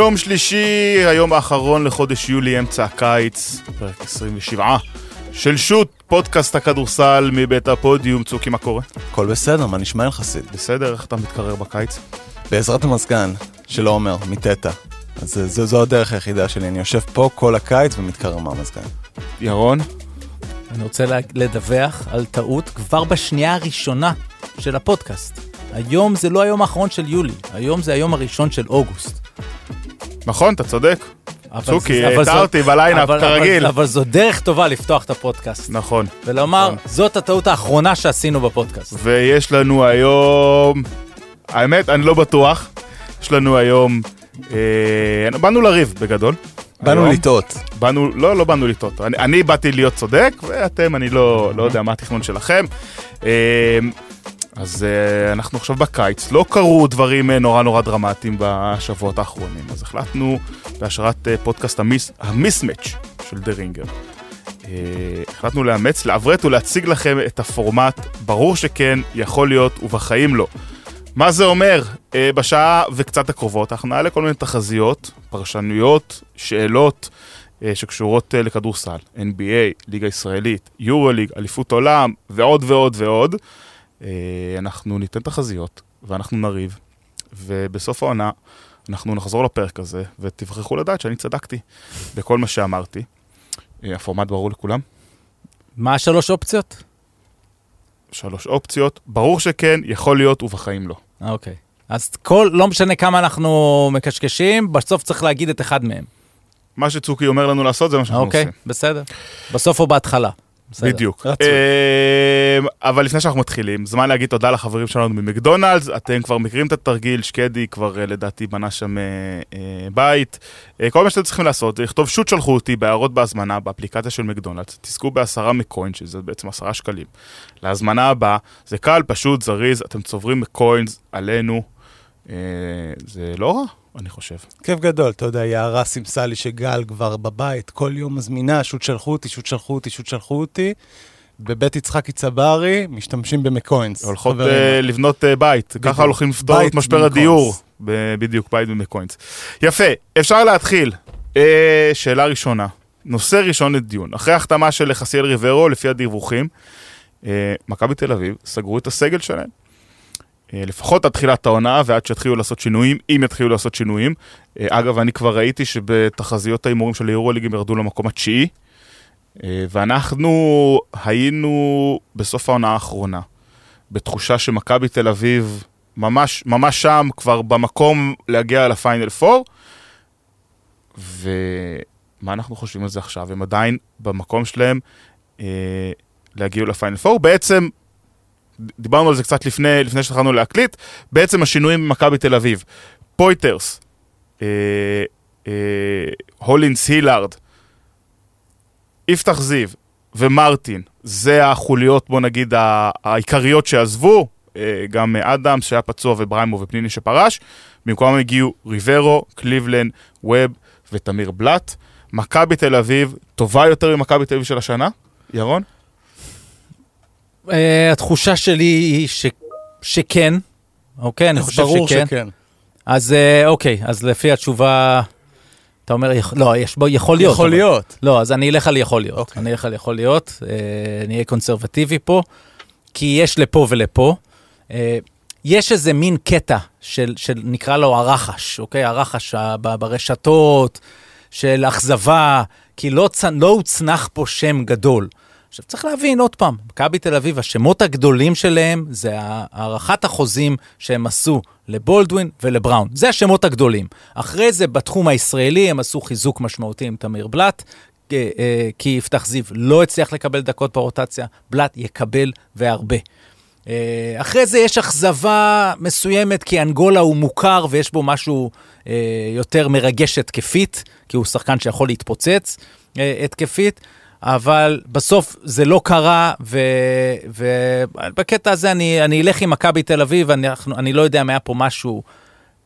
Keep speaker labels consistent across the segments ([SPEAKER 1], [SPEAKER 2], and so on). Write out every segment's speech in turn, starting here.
[SPEAKER 1] יום שלישי, היום האחרון לחודש יולי, אמצע הקיץ, פרק 27 של שוט, פודקאסט הכדורסל מבית הפודיום. צוקי, מה קורה?
[SPEAKER 2] הכל בסדר, מה נשמע יחסית?
[SPEAKER 1] בסדר, איך אתה מתקרר בקיץ?
[SPEAKER 2] בעזרת המזגן של עומר, מטטה. אז זה- זו, זו הדרך היחידה שלי, אני יושב פה כל הקיץ ומתקרר מהמזגן.
[SPEAKER 1] ירון?
[SPEAKER 3] אני רוצה לדווח על טעות כבר בשנייה הראשונה של הפודקאסט. היום זה לא היום האחרון של יולי, היום זה היום הראשון של אוגוסט.
[SPEAKER 1] נכון, אתה צודק.
[SPEAKER 3] אבל
[SPEAKER 1] צוקי, התארתי בליינאפ,
[SPEAKER 3] אבל-
[SPEAKER 1] כרגיל.
[SPEAKER 3] אבל, זו דרך טובה לפתוח את הפודקאסט.
[SPEAKER 1] נכון.
[SPEAKER 3] ולומר,
[SPEAKER 1] נכון.
[SPEAKER 3] זאת הטעות האחרונה שעשינו בפודקאסט.
[SPEAKER 1] ויש לנו היום... האמת, אני לא בטוח. יש לנו היום... אה, באנו לריב בגדול.
[SPEAKER 2] באנו
[SPEAKER 1] היום.
[SPEAKER 2] לטעות.
[SPEAKER 1] באנו, לא, לא באנו לטעות. אני, אני באתי להיות צודק, ואתם, אני לא, לא יודע מה התכנון שלכם. אה, אז אה, אנחנו עכשיו בקיץ, לא קרו דברים אה, נורא נורא דרמטיים בשבועות האחרונים, אז החלטנו, בהשראת אה, פודקאסט המיס, המיסמץ' של דה רינגר, אה, החלטנו לאמץ, לעברת ולהציג לכם את הפורמט, ברור שכן, יכול להיות, ובחיים לא. מה זה אומר? אה, בשעה וקצת הקרובות אנחנו נעלה כל מיני תחזיות, פרשנויות, שאלות שקשורות לכדורסל, NBA, ליגה ישראלית, יורו ליג, אליפות עולם ועוד ועוד ועוד. אה, אנחנו ניתן תחזיות ואנחנו נריב, ובסוף העונה אנחנו נחזור לפרק הזה ותבחרו לדעת שאני צדקתי בכל מה שאמרתי. אה, הפורמט ברור לכולם?
[SPEAKER 3] מה השלוש אופציות?
[SPEAKER 1] שלוש אופציות, ברור שכן, יכול להיות ובחיים לא.
[SPEAKER 3] אוקיי. אז כל, לא משנה כמה אנחנו מקשקשים, בסוף צריך להגיד את אחד מהם.
[SPEAKER 1] מה שצוקי אומר לנו לעשות זה מה שאנחנו
[SPEAKER 3] אוקיי,
[SPEAKER 1] עושים.
[SPEAKER 3] בסדר. בסוף או בהתחלה.
[SPEAKER 1] בדיוק. אמ, אבל לפני שאנחנו מתחילים, זמן להגיד תודה לחברים שלנו ממקדונלדס, אתם כבר מכירים את התרגיל, שקדי כבר אה, לדעתי בנה שם אה, אה, בית. כל מה שאתם צריכים לעשות זה לכתוב שוט שלחו אותי בהערות בהזמנה באפליקציה של מקדונלדס, תזכו בעשרה מקוין, שזה בעצם עשרה שקלים. להזמנה הבאה, זה קל, פשוט, זריז, אתם צוברים מקוינס עלינו, זה לא רע, אני חושב.
[SPEAKER 2] כיף גדול, אתה יודע, יערה סימסה לי שגל כבר בבית, כל יום מזמינה, שוט שלחו אותי, שוט שלחו אותי, שוט שלחו אותי. בבית יצחקי צברי, משתמשים במקוינס.
[SPEAKER 1] הולכות. אה, לבנות אה, בית,
[SPEAKER 2] בדיוק.
[SPEAKER 1] ככה הולכים לפתור את משבר
[SPEAKER 2] במקוינס.
[SPEAKER 1] הדיור. ב- בדיוק, בית במקוינס. יפה, אפשר להתחיל. אה, שאלה ראשונה, נושא ראשון לדיון. אחרי החתמה של חסיאל ריברו, לפי הדיווחים, אה, מכבי תל אביב סגרו את הסגל שלהם. אה, לפחות עד תחילת העונה ועד שיתחילו לעשות שינויים, אם יתחילו לעשות שינויים. אה, אגב, אני כבר ראיתי שבתחזיות ההימורים של היורוליג הם ירדו למקום התשיעי. אה, ואנחנו היינו בסוף העונה האחרונה, בתחושה שמכבי תל אביב ממש, ממש שם, כבר במקום להגיע לפיינל 4, ומה אנחנו חושבים על זה עכשיו? הם עדיין במקום שלהם אה, להגיע לפיינל 4. בעצם, דיברנו על זה קצת לפני, לפני שהתחלנו להקליט, בעצם השינויים במכבי תל אביב. פויטרס, אה, אה, הולינס הילארד, יפתח זיו ומרטין, זה החוליות, בוא נגיד, העיקריות שעזבו, אה, גם אדמס שהיה פצוע ובריימו ופניני שפרש, במקומם הגיעו ריברו, קליבלנד, ווב ותמיר בלאט. מכבי תל אביב טובה יותר ממכבי תל אביב של השנה? ירון?
[SPEAKER 3] Uh, התחושה שלי היא ש... שכן, אוקיי? אני חושב
[SPEAKER 2] ברור
[SPEAKER 3] שכן.
[SPEAKER 2] שכן.
[SPEAKER 3] אז אה, אוקיי, אז לפי התשובה, אתה אומר, יכ- לא, יש בו, יכול להיות.
[SPEAKER 2] יכול
[SPEAKER 3] אבל-
[SPEAKER 2] להיות.
[SPEAKER 3] לא, אז אני אלך על יכול להיות.
[SPEAKER 2] אוקיי.
[SPEAKER 3] אני אלך על יכול להיות, אה, אני אהיה קונסרבטיבי פה, כי יש לפה ולפה. אה, יש איזה מין קטע של, של נקרא לו הרחש, אוקיי? הרחש ברשתות, של אכזבה, כי לא, צ... לא הוצנח פה שם גדול. עכשיו, צריך להבין עוד פעם, מכבי תל אביב, השמות הגדולים שלהם זה הארכת החוזים שהם עשו לבולדווין ולבראון. זה השמות הגדולים. אחרי זה, בתחום הישראלי, הם עשו חיזוק משמעותי עם תמיר בלאט, אה, אה, כי יפתח זיו לא הצליח לקבל דקות ברוטציה, בלאט יקבל והרבה. אה, אחרי זה יש אכזבה מסוימת, כי אנגולה הוא מוכר ויש בו משהו יותר מרגש התקפית, כי הוא שחקן שיכול להתפוצץ התקפית, אבל בסוף זה לא קרה, ובקטע הזה אני, אני אלך עם מכבי תל אביב, אני, אני לא יודע אם היה פה משהו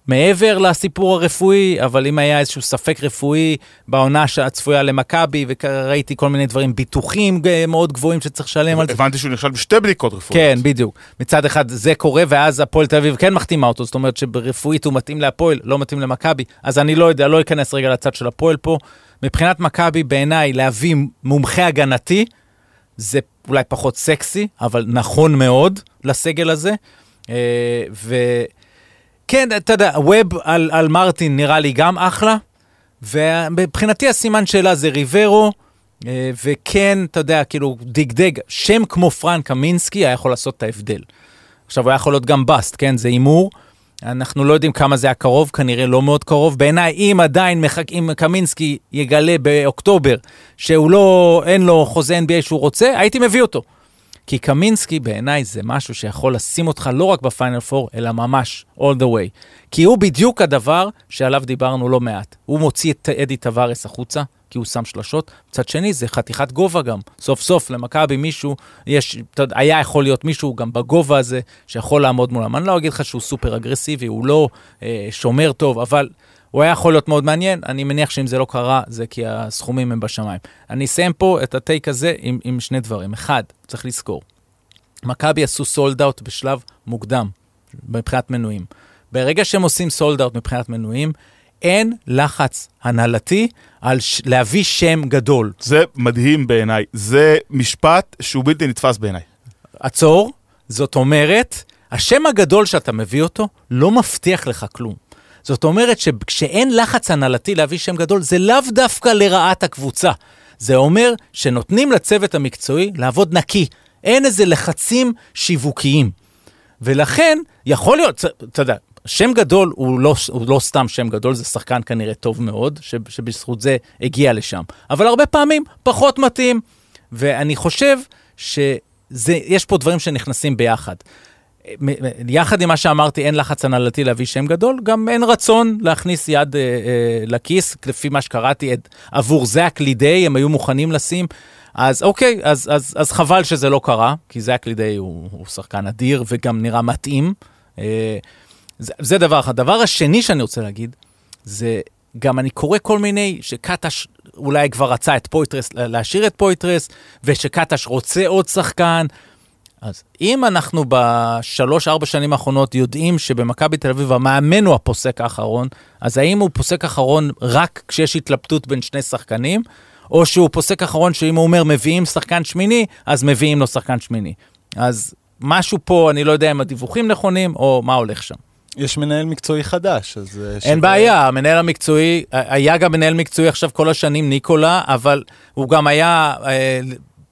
[SPEAKER 3] מעבר לסיפור הרפואי, אבל אם היה איזשהו ספק רפואי בעונה הצפויה למכבי, וראיתי כל מיני דברים, ביטוחים מאוד גבוהים שצריך לשלם על זה.
[SPEAKER 1] הבנתי שהוא נכשל בשתי בדיקות רפואיות.
[SPEAKER 3] כן, בדיוק. מצד אחד זה קורה, ואז הפועל תל אביב כן מחתימה אותו, זאת אומרת שברפואית הוא מתאים להפועל, לא מתאים למכבי. אז אני לא יודע, לא אכנס רגע לצד של הפועל פה. מבחינת מכבי, בעיניי, להביא מומחה הגנתי, זה אולי פחות סקסי, אבל נכון מאוד לסגל הזה. אה, וכן, אתה יודע, ווב על, על מרטין נראה לי גם אחלה, ומבחינתי הסימן שאלה זה ריברו, אה, וכן, אתה יודע, כאילו, דגדג, שם כמו פרנק קמינסקי היה יכול לעשות את ההבדל. עכשיו, הוא היה יכול להיות גם בסט, כן? זה הימור. אנחנו לא יודעים כמה זה היה קרוב, כנראה לא מאוד קרוב. בעיניי, אם עדיין מחק... אם קמינסקי יגלה באוקטובר שהוא לא, אין לו חוזה NBA שהוא רוצה, הייתי מביא אותו. כי קמינסקי בעיניי זה משהו שיכול לשים אותך לא רק בפיינל פור, אלא ממש all the way. כי הוא בדיוק הדבר שעליו דיברנו לא מעט. הוא מוציא את אדי טבארס החוצה, כי הוא שם שלשות. מצד שני, זה חתיכת גובה גם. סוף סוף למכבי מישהו, יש, היה יכול להיות מישהו גם בגובה הזה, שיכול לעמוד מולם. אני לא אגיד לך שהוא סופר אגרסיבי, הוא לא אה, שומר טוב, אבל הוא היה יכול להיות מאוד מעניין. אני מניח שאם זה לא קרה, זה כי הסכומים הם בשמיים. אני אסיים פה את הטייק הזה עם, עם שני דברים. אחד, צריך לזכור, מכבי עשו סולד אאוט בשלב מוקדם, מבחינת מנויים. ברגע שהם עושים סולד אאוט מבחינת מנויים, אין לחץ הנהלתי על ש... להביא שם גדול.
[SPEAKER 1] זה מדהים בעיניי. זה משפט שהוא בלתי נתפס בעיניי.
[SPEAKER 3] עצור, זאת אומרת, השם הגדול שאתה מביא אותו לא מבטיח לך כלום. זאת אומרת שכשאין לחץ הנהלתי להביא שם גדול, זה לאו דווקא לרעת הקבוצה. זה אומר שנותנים לצוות המקצועי לעבוד נקי. אין איזה לחצים שיווקיים. ולכן, יכול להיות, אתה יודע, שם גדול הוא לא, הוא לא סתם שם גדול, זה שחקן כנראה טוב מאוד, ש, שבזכות זה הגיע לשם. אבל הרבה פעמים פחות מתאים. ואני חושב שיש פה דברים שנכנסים ביחד. יחד עם מה שאמרתי, אין לחץ הנהלתי להביא שם גדול, גם אין רצון להכניס יד אה, אה, לכיס, לפי מה שקראתי, את, עבור זה הקלידי, הם היו מוכנים לשים. אז אוקיי, אז, אז, אז חבל שזה לא קרה, כי זה הקלידי הוא, הוא שחקן אדיר וגם נראה מתאים. אה, זה, זה דבר אחד. הדבר השני שאני רוצה להגיד, זה גם אני קורא כל מיני, שקטש אולי כבר רצה את פויטרס, להשאיר את פויטרס, ושקטש רוצה עוד שחקן. אז אם אנחנו בשלוש-ארבע שנים האחרונות יודעים שבמכבי תל אביב המאמן הוא הפוסק האחרון, אז האם הוא פוסק אחרון רק כשיש התלבטות בין שני שחקנים, או שהוא פוסק אחרון שאם הוא אומר מביאים שחקן שמיני, אז מביאים לו שחקן שמיני. אז משהו פה, אני לא יודע אם הדיווחים נכונים, או מה הולך שם.
[SPEAKER 2] יש מנהל מקצועי חדש, אז... אה,
[SPEAKER 3] אין
[SPEAKER 2] שווה-
[SPEAKER 3] בעיה, המנהל המקצועי, היה גם מנהל מקצועי עכשיו כל השנים, ניקולה, אבל הוא גם היה, אה,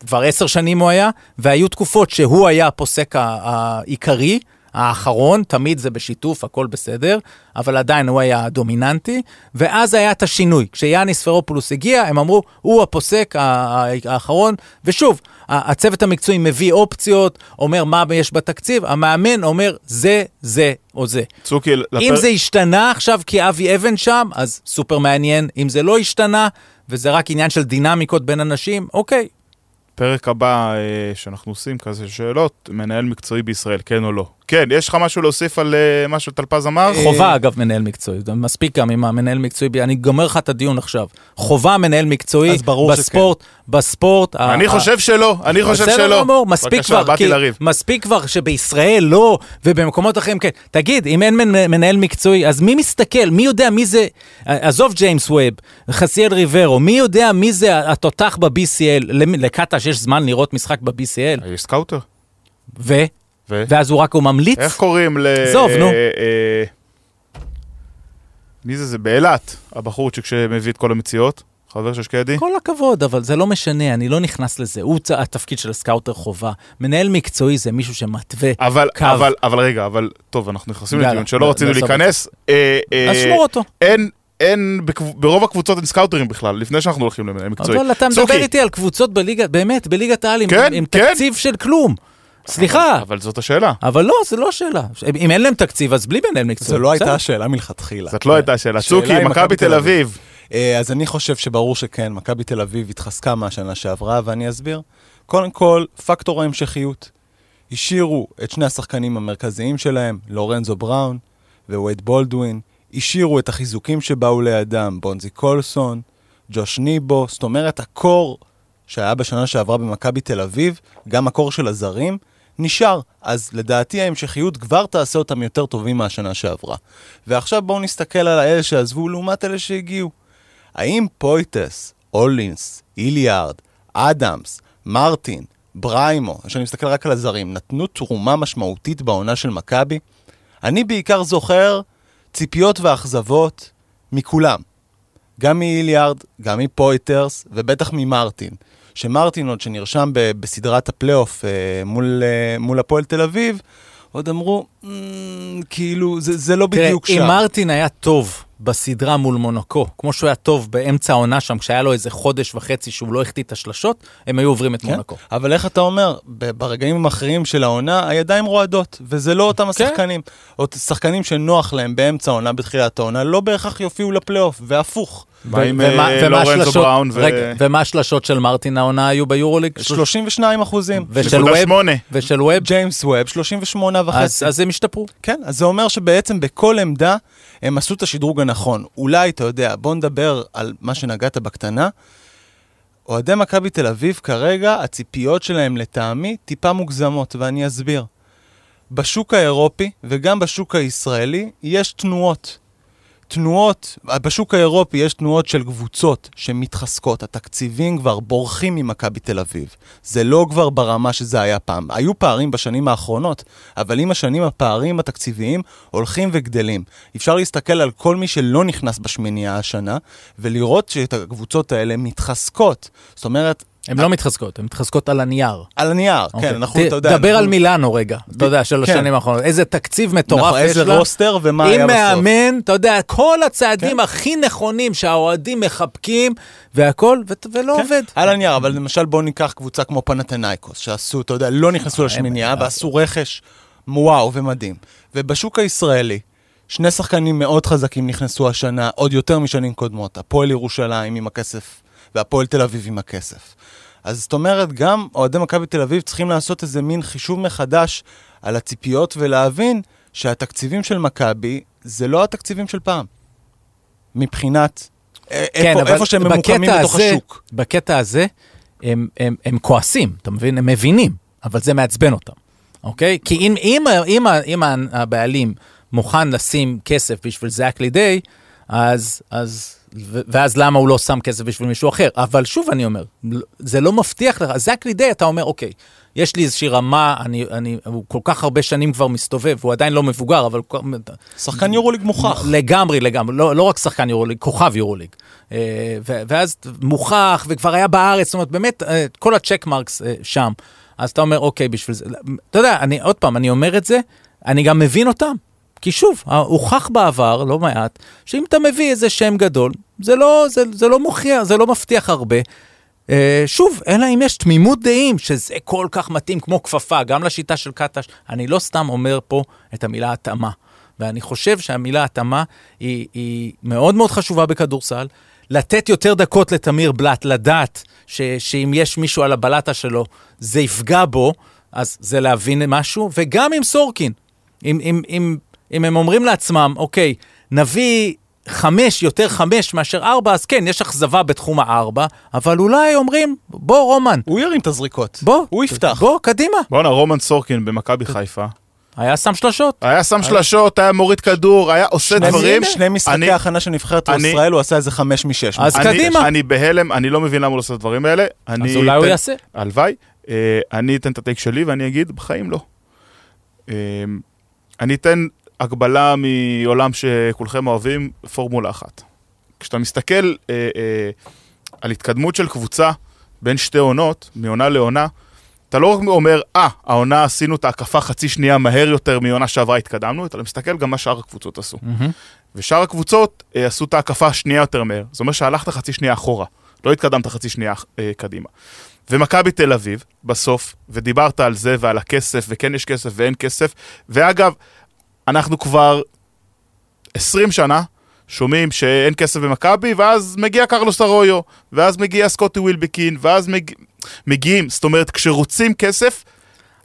[SPEAKER 3] כבר עשר שנים הוא היה, והיו תקופות שהוא היה הפוסק העיקרי, האחרון, תמיד זה בשיתוף, הכל בסדר, אבל עדיין הוא היה הדומיננטי, ואז היה את השינוי. כשיאניס פרופולוס הגיע, הם אמרו, הוא הפוסק האחרון, ושוב, הצוות המקצועי מביא אופציות, אומר מה יש בתקציב, המאמן אומר זה, זה או זה.
[SPEAKER 1] צוקי, לפר...
[SPEAKER 3] אם זה השתנה עכשיו כי אבי אבן שם, אז סופר מעניין. אם זה לא השתנה, וזה רק עניין של דינמיקות בין אנשים, אוקיי.
[SPEAKER 1] פרק הבא אה, שאנחנו עושים כזה שאלות, מנהל מקצועי בישראל, כן או לא? כן, יש לך משהו להוסיף על אה, מה שטלפז אמר?
[SPEAKER 2] אה,
[SPEAKER 3] חובה, אגב, מנהל מקצועי. זה מספיק גם עם המנהל מקצועי. אני גומר לך את הדיון עכשיו. חובה מנהל מקצועי בספורט, בספורט.
[SPEAKER 1] אני חושב שלא, אני חושב
[SPEAKER 3] בסדר
[SPEAKER 1] שלא.
[SPEAKER 3] גמור, מספיק
[SPEAKER 1] בבקשה,
[SPEAKER 3] כבר,
[SPEAKER 1] באתי
[SPEAKER 3] כי-
[SPEAKER 1] לריב.
[SPEAKER 3] מספיק כבר שבישראל לא, ובמקומות אחרים כן. תגיד, אם אין מנ- מנהל מקצועי, אז מי מסתכל? מי יודע מי זה, עזוב ג'יימס ווב, חסיאל ריברו, מי יודע מי זה התותח ב-BCL? לקטש יש זמן לראות משחק ב-BCL?
[SPEAKER 1] יש סקאוטר.
[SPEAKER 3] ו?
[SPEAKER 1] ו?
[SPEAKER 3] ואז הוא רק הוא ממליץ?
[SPEAKER 1] איך קוראים ל...
[SPEAKER 3] עזוב, נו.
[SPEAKER 1] אה, אה, מי זה? זה באילת, הבחורצ'יק שמביא את כל המציאות. חבר של שקדי.
[SPEAKER 3] כל הכבוד, אבל זה לא משנה, אני לא נכנס לזה. הוא התפקיד של הסקאוטר חובה. מנהל מקצועי זה מישהו שמתווה.
[SPEAKER 1] אבל,
[SPEAKER 3] קו.
[SPEAKER 1] אבל, אבל רגע, אבל, טוב, אנחנו נכנסים
[SPEAKER 3] יאללה,
[SPEAKER 1] לדיון שלא
[SPEAKER 3] לא-
[SPEAKER 1] רצינו. להיכנס. אה, אה,
[SPEAKER 3] אז שמור אותו.
[SPEAKER 1] אין, אין, ברוב הקבוצות אין סקאוטרים בכלל, לפני שאנחנו הולכים למנהל מקצועי.
[SPEAKER 3] אבל אתה מדבר איתי על קבוצות בליגה, באמת, בליגת העל, עם-
[SPEAKER 1] כן,
[SPEAKER 3] עם
[SPEAKER 1] כן.
[SPEAKER 3] תקציב של כלום. סליחה,
[SPEAKER 1] אבל זאת השאלה.
[SPEAKER 3] אבל לא, זה לא השאלה. אם אין להם תקציב, אז בלי מנהל מקצועי.
[SPEAKER 2] זו לא הייתה. השאלה מלכתחילה.
[SPEAKER 1] זאת לא הייתה השאלה. צוקי, מכבי תל אביב.
[SPEAKER 2] אה, אז אני חושב שברור שכן, מכבי תל אביב התחזקה מהשנה שעברה, ואני אסביר. קודם כל, פקטור ההמשכיות. השאירו את שני השחקנים המרכזיים שלהם, לורנזו בראון ווייד בולדווין, השאירו את החיזוקים שבאו לידם, בונזי קולסון, ג'וש ניבו, זאת אומרת, ה core שהיה בשנה שעברה במכבי תל אביב, גם ה core של הזרים, נשאר. אז לדעתי ההמשכיות כבר תעשה אותם יותר טובים מהשנה שעברה. ועכשיו בואו נסתכל על האלה שעזבו לעומת אלה שהגיעו. האם פויטרס, הולינס, הילארד, אדמס, מרטין, בריימו, כשאני מסתכל רק על הזרים, נתנו תרומה משמעותית בעונה של מכבי? אני בעיקר זוכר ציפיות ואכזבות מכולם. גם מאיליארד, גם מפויטרס, ובטח ממרטין. שמרטין עוד שנרשם ב- בסדרת הפלייאוף אה, מול, אה, מול הפועל תל אביב, עוד אמרו, "מ, כאילו, זה, זה לא בדיוק
[SPEAKER 3] תראה,
[SPEAKER 2] שם.
[SPEAKER 3] אם מרטין היה טוב בסדרה מול מונקו, כמו שהוא היה טוב באמצע העונה שם, כשהיה לו איזה חודש וחצי שהוא לא החטיא את השלשות, הם היו עוברים את
[SPEAKER 2] כן?
[SPEAKER 3] מונקו.
[SPEAKER 2] אבל איך אתה אומר, ברגעים המכריעים של העונה, הידיים רועדות, וזה לא אותם
[SPEAKER 3] כן.
[SPEAKER 2] השחקנים. או שחקנים שנוח להם באמצע העונה, בתחילת העונה, לא בהכרח יופיעו לפלייאוף, והפוך.
[SPEAKER 1] מה עם
[SPEAKER 3] ומה-
[SPEAKER 1] אה, לורנזו
[SPEAKER 3] השלשות-
[SPEAKER 1] בראון ו...
[SPEAKER 3] רגע, ומה השלשות של מרטין העונה היו ביורוליג?
[SPEAKER 2] 32 אחוזים.
[SPEAKER 3] ושל ווב? ושל ווב?
[SPEAKER 2] ג'יימס ווב, 38
[SPEAKER 3] אז,
[SPEAKER 2] וחצי.
[SPEAKER 3] אז הם השתפרו.
[SPEAKER 2] כן, אז זה אומר שבעצם בכל עמדה הם עשו את השדרוג הנכון. אולי, אתה יודע, בוא נדבר על מה שנגעת בקטנה. אוהדי מכבי תל אביב כרגע, הציפיות שלהם לטעמי טיפה מוגזמות, ואני אסביר. בשוק האירופי וגם בשוק הישראלי יש תנועות. תנועות, בשוק האירופי יש תנועות של קבוצות שמתחזקות, התקציבים כבר בורחים ממכבי תל אביב. זה לא כבר ברמה שזה היה פעם. היו פערים בשנים האחרונות, אבל עם השנים הפערים התקציביים הולכים וגדלים. אפשר להסתכל על כל מי שלא נכנס בשמינייה השנה, ולראות שאת הקבוצות האלה מתחזקות. זאת אומרת,
[SPEAKER 3] הן לא מתחזקות, הן מתחזקות על הנייר.
[SPEAKER 2] על הנייר,
[SPEAKER 3] אוקיי.
[SPEAKER 2] כן, אנחנו,
[SPEAKER 3] ת-
[SPEAKER 2] אתה יודע...
[SPEAKER 3] דבר
[SPEAKER 2] אנחנו-
[SPEAKER 3] על מילאנו רגע, אתה יודע, של
[SPEAKER 2] כן.
[SPEAKER 3] השנים האחרונות. איזה תקציב מטורף
[SPEAKER 2] נכון,
[SPEAKER 3] יש
[SPEAKER 2] איזה
[SPEAKER 3] לה.
[SPEAKER 2] רוסטר ומה היה
[SPEAKER 3] עם
[SPEAKER 2] בסוף.
[SPEAKER 3] מאמן, אתה יודע, כל הצעדים
[SPEAKER 2] כן.
[SPEAKER 3] הכי נכונים שהאוהדים מחבקים, והכל, ו- ולא
[SPEAKER 2] כן,
[SPEAKER 3] עובד.
[SPEAKER 2] על הנייר, אבל למשל בואו ניקח קבוצה כמו פנתנייקוס, שעשו, אתה יודע, לא נכנסו לשמינייה ועשו רכש וואו ומדהים. ובשוק הישראלי, שני שחקנים מאוד חזקים נכנסו השנה, עוד יותר משנים קודמות, הפועל ירושלים עם הכסף והפועל תל אביב עם הכסף. אז זאת אומרת, גם אוהדי מכבי תל אביב צריכים לעשות איזה מין חישוב מחדש על הציפיות ולהבין שהתקציבים של מכבי זה לא התקציבים של פעם. מבחינת אה, איפה, איפה שהם ממוקמים בתוך
[SPEAKER 3] הזה-
[SPEAKER 2] השוק.
[SPEAKER 3] בקטע הזה, הם, הם, הם כועסים, אתה מבין? הם מבינים, אבל זה מעצבן אותם, אוקיי? כי אם, אם, אם, אם הבעלים מוכן לשים כסף בשביל זאק לידי, אז, אז, ואז למה הוא לא שם כסף בשביל מישהו אחר? אבל שוב אני אומר, זה לא מבטיח לך, זאק לידי, אתה אומר, אוקיי, יש לי איזושהי רמה, אני, אני, הוא כל כך הרבה שנים כבר מסתובב, הוא עדיין לא מבוגר, אבל...
[SPEAKER 2] שחקן יורוליג מוכח.
[SPEAKER 3] לגמרי, לגמרי, לא, לא רק שחקן יורוליג, כוכב יורוליג. אה, ואז מוכח, וכבר היה בארץ, זאת אומרת, באמת, אה, כל הצ'ק מרקס אה, שם. אז אתה אומר, אוקיי, בשביל זה, אתה יודע, אני, עוד פעם, אני אומר את זה, אני גם מבין אותם. כי שוב, הוכח בעבר, לא מעט, שאם אתה מביא איזה שם גדול, זה לא, זה, זה לא מוכיח, זה לא מבטיח הרבה. Uh, שוב, אלא אם יש תמימות דעים שזה כל כך מתאים כמו כפפה, גם לשיטה של קטש. אני לא סתם אומר פה את המילה התאמה. ואני חושב שהמילה התאמה היא, היא מאוד מאוד חשובה בכדורסל. לתת יותר דקות לתמיר בלאט, לדעת ש, שאם יש מישהו על הבלטה שלו, זה יפגע בו, אז זה להבין משהו, וגם עם סורקין. אם, אם, אם, אם הם אומרים לעצמם, אוקיי, נביא חמש, יותר חמש מאשר ארבע, אז כן, יש אכזבה בתחום הארבע, אבל אולי אומרים, בוא רומן,
[SPEAKER 2] הוא ירים את הזריקות.
[SPEAKER 3] בוא,
[SPEAKER 2] הוא יפתח.
[SPEAKER 3] בוא, קדימה.
[SPEAKER 1] בואנה, רומן סורקין במכבי חיפה.
[SPEAKER 3] היה שם שלשות.
[SPEAKER 1] היה שם שלשות, היה מוריד כדור, היה עושה
[SPEAKER 2] שני-
[SPEAKER 1] דברים.
[SPEAKER 2] שני משחקי
[SPEAKER 1] אני-
[SPEAKER 2] הכנה של נבחרת
[SPEAKER 1] אני-
[SPEAKER 2] ישראל, הוא עשה איזה חמש משש.
[SPEAKER 3] אז
[SPEAKER 1] אני-
[SPEAKER 3] קדימה.
[SPEAKER 1] אני בהלם, אני לא מבין למה הוא לא עושה את הדברים האלה. אני
[SPEAKER 3] אז אולי הוא
[SPEAKER 1] אתן-
[SPEAKER 3] יעשה.
[SPEAKER 1] הלוואי. אה, אני אתן את הטייק שלי ואני אגיד, בחיים לא. אה, אני אתן הגבלה מעולם שכולכם אוהבים, פורמולה אחת. כשאתה מסתכל אה, אה, על התקדמות של קבוצה בין שתי עונות, מעונה לעונה, אתה לא רק אומר, אה, העונה עשינו את ההקפה חצי שנייה מהר יותר מעונה שעברה התקדמנו, אתה מסתכל גם מה שאר הקבוצות עשו. ושאר הקבוצות אה, עשו את ההקפה השנייה יותר מהר. זאת אומרת שהלכת חצי שנייה אחורה, לא התקדמת חצי שנייה אה, קדימה. ומכבי תל אביב, בסוף, ודיברת על זה ועל הכסף, וכן יש כסף ואין כסף, ואגב, אנחנו כבר 20 שנה שומעים שאין כסף במכבי, ואז מגיע קרלוס ארויו, ואז מגיע סקוטי ווילבקין, ואז מג... מגיעים, זאת אומרת, כשרוצים כסף,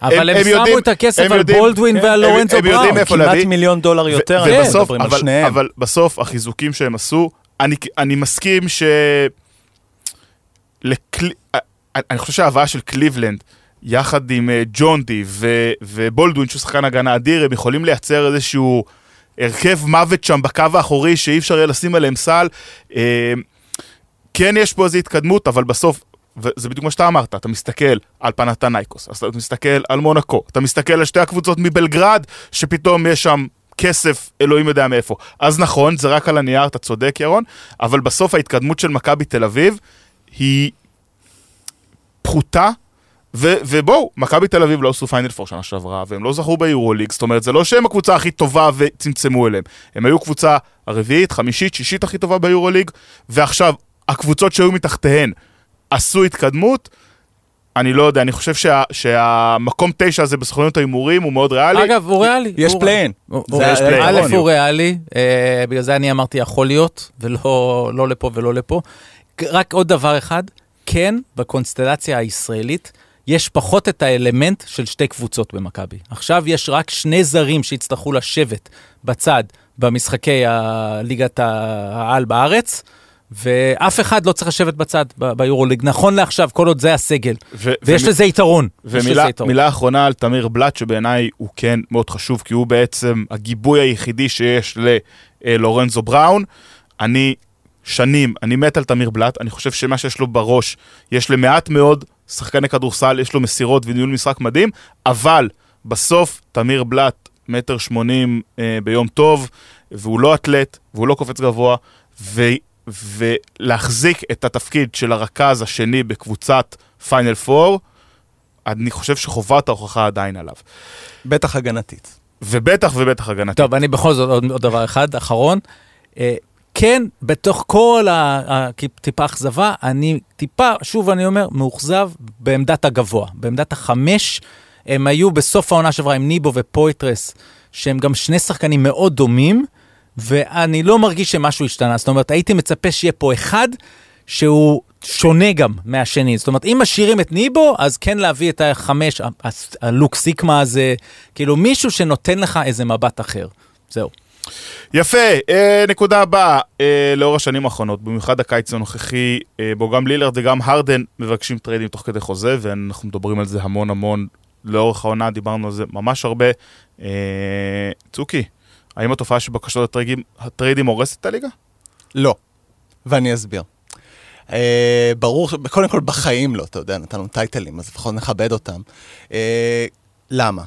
[SPEAKER 3] אבל הם
[SPEAKER 1] הם
[SPEAKER 3] שמו
[SPEAKER 1] יודעים-
[SPEAKER 3] את הכסף
[SPEAKER 1] הם
[SPEAKER 3] על
[SPEAKER 1] יודעים-
[SPEAKER 3] בולדווין
[SPEAKER 1] כן,
[SPEAKER 3] ועל
[SPEAKER 1] הם-
[SPEAKER 3] לורנזו
[SPEAKER 1] הם
[SPEAKER 3] בראון.
[SPEAKER 1] איפה
[SPEAKER 2] כמעט
[SPEAKER 1] להביא.
[SPEAKER 2] מיליון דולר
[SPEAKER 1] ו-
[SPEAKER 2] יותר,
[SPEAKER 1] ובסוף,
[SPEAKER 2] אנחנו מדברים על
[SPEAKER 1] אבל,
[SPEAKER 2] שניהם.
[SPEAKER 1] אבל בסוף החיזוקים שהם עשו, אני, אני מסכים ש... לקל... אני חושב שההבאה של קליבלנד, יחד עם אה, ג'ון די ו... ובולדווין, שהוא שחקן הגנה אדיר, הם יכולים לייצר איזשהו הרכב מוות שם בקו האחורי, שאי אפשר יהיה לשים עליהם סל. אה, כן יש פה איזו התקדמות, אבל בסוף, וזה בדיוק מה שאתה אמרת, אתה מסתכל על פנתנייקוס, אתה מסתכל על מונקו, אתה מסתכל על שתי הקבוצות מבלגרד, שפתאום יש שם כסף, אלוהים יודע מאיפה. אז נכון, זה רק על הנייר, אתה צודק ירון, אבל בסוף ההתקדמות של מכבי תל אביב היא פחותה. ו- ובואו, מכבי תל אביב לא עשו פיינל פור שנה שעברה, והם לא זכו ביורוליג, זאת אומרת, זה לא שהם הקבוצה הכי טובה וצמצמו אליהם. הם היו קבוצה הרביעית, חמישית, שישית הכי טובה ביורוליג, ועכשיו, הקבוצות שהיו מתחתיהן עשו התקדמות. אני לא יודע, אני חושב שה, שהמקום תשע הזה בסוכנות ההימורים הוא מאוד ריאלי.
[SPEAKER 3] אגב, הוא ריאלי.
[SPEAKER 2] יש
[SPEAKER 3] הוא-
[SPEAKER 2] פליין.
[SPEAKER 3] א'. הוא ריאלי, אה, בגלל זה אני אמרתי יכול להיות, ולא לא לפה ולא לפה. רק עוד דבר אחד, כן, בקונסטלציה הישראלית, יש פחות את האלמנט של שתי קבוצות במכבי. עכשיו יש רק שני זרים שיצטרכו לשבת בצד במשחקי הליגת העל בארץ, ואף אחד לא צריך לשבת בצד ב- ביורוליג. נכון לעכשיו, כל עוד זה הסגל.
[SPEAKER 1] ו-
[SPEAKER 3] ויש לזה יתרון.
[SPEAKER 1] ומילה אחרונה על תמיר בלאט, שבעיניי הוא כן מאוד חשוב, כי הוא בעצם הגיבוי היחידי שיש ללורנזו בראון. אני שנים, אני מת על תמיר בלאט, אני חושב שמה שיש לו בראש, יש למעט מאוד שחקני כדורסל, יש לו מסירות וניהול משחק מדהים, אבל בסוף תמיר בלאט, מטר שמונים אה, ביום טוב, והוא לא אתלט, והוא לא קופץ גבוה, ו... ולהחזיק את התפקיד של הרכז השני בקבוצת פיינל פור, אני חושב שחובת ההוכחה עדיין עליו.
[SPEAKER 2] בטח הגנתית.
[SPEAKER 1] ובטח ובטח הגנתית.
[SPEAKER 3] טוב, אני בכל זאת עוד, עוד דבר אחד, אחרון. כן, בתוך כל הטיפה אכזבה, אני טיפה, שוב אני אומר, מאוכזב בעמדת הגבוה. בעמדת החמש, הם היו בסוף העונה שעברה עם ניבו ופויטרס, שהם גם שני שחקנים מאוד דומים, ואני לא מרגיש שמשהו השתנה. זאת אומרת, הייתי מצפה שיהיה פה אחד שהוא שונה גם מהשני. זאת אומרת, אם משאירים את ניבו, אז כן להביא את החמש, הלוק סיקמה הזה, כאילו מישהו שנותן לך איזה מבט אחר. זהו.
[SPEAKER 1] יפה, אה, נקודה הבאה, אה, לאור השנים האחרונות, במיוחד הקיץ הנוכחי, אה, בו גם לילארד וגם הרדן מבקשים טריידים תוך כדי חוזה, ואנחנו מדברים על זה המון המון לאורך העונה, דיברנו על זה ממש הרבה. צוקי, האם התופעה של בקשות הטריידים, הטריידים הורסת את הליגה?
[SPEAKER 2] לא. ואני אסביר. אה, ברור, קודם כל בחיים לא, אתה יודע, נתנו טייטלים, אז לפחות נכבד אותם. אה, למה?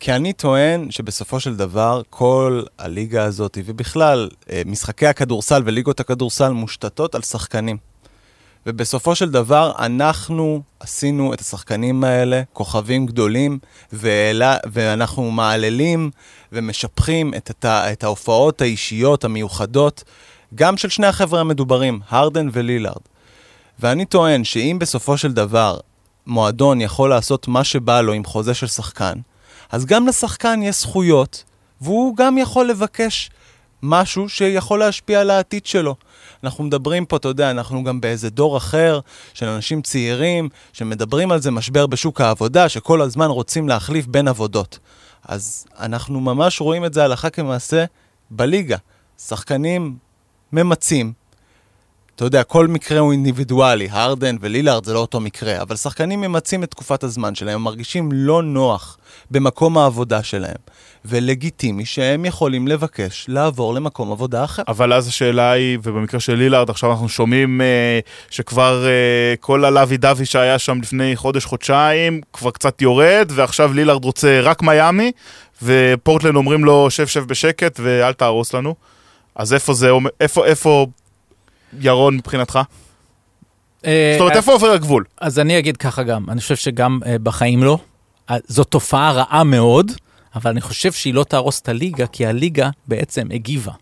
[SPEAKER 2] כי אני טוען שבסופו של דבר כל הליגה הזאת, ובכלל, אה, משחקי הכדורסל וליגות הכדורסל מושתתות על שחקנים. ובסופו של דבר, אנחנו עשינו את השחקנים האלה כוכבים גדולים, ואלה, ואנחנו מעללים ומשבחים את, את, את ההופעות האישיות המיוחדות, גם של שני החבר'ה המדוברים, הרדן ולילארד. ואני טוען שאם בסופו של דבר מועדון יכול לעשות מה שבא לו עם חוזה של שחקן, אז גם לשחקן יש זכויות, והוא גם יכול לבקש משהו שיכול להשפיע על העתיד שלו. אנחנו מדברים פה, אתה יודע, אנחנו גם באיזה דור אחר של אנשים צעירים שמדברים על זה משבר בשוק העבודה, שכל הזמן רוצים להחליף בין עבודות. אז אנחנו ממש רואים את זה הלכה כמעשה בליגה. שחקנים ממצים. אתה יודע, כל מקרה הוא אינדיבידואלי, הרדן ולילארד זה לא אותו מקרה, אבל שחקנים ממצים את תקופת הזמן שלהם, הם מרגישים לא נוח במקום העבודה שלהם, ולגיטימי שהם יכולים לבקש לעבור למקום עבודה אחר.
[SPEAKER 1] אבל אז השאלה היא, ובמקרה של לילארד, עכשיו אנחנו שומעים אה, שכבר אה, כל הלוי דווי שהיה שם לפני חודש-חודשיים, כבר קצת יורד, ועכשיו לילארד רוצה רק מיאמי, ופורטלן אומרים לו, שב שב בשקט ואל תהרוס לנו. אז איפה זה, איפה, איפה ירון מבחינתך?
[SPEAKER 3] אה,
[SPEAKER 1] זאת אומרת, איפה עובר הגבול?
[SPEAKER 3] אז אני אגיד ככה גם, אני חושב שגם אה, בחיים לא. אה, זו תופעה רעה מאוד, אבל אני חושב שהיא לא תהרוס את הליגה, כי הליגה בעצם הגיבה.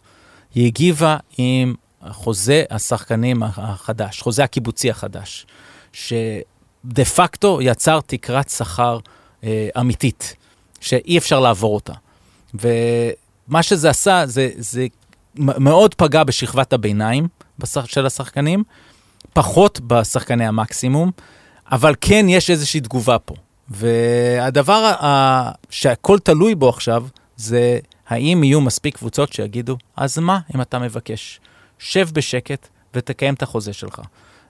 [SPEAKER 3] היא הגיבה עם חוזה השחקנים החדש, חוזה הקיבוצי החדש, שדה פקטו יצר תקרת שכר אה, אמיתית, שאי אפשר לעבור אותה. ומה שזה עשה, זה, זה מאוד פגע בשכבת הביניים בשח- של השחקנים, פחות בשחקני המקסימום, אבל כן יש איזושהי תגובה פה. והדבר ה- שהכל תלוי בו עכשיו, זה האם יהיו מספיק קבוצות שיגידו, אז מה אם אתה מבקש? שב בשקט ותקיים את החוזה שלך.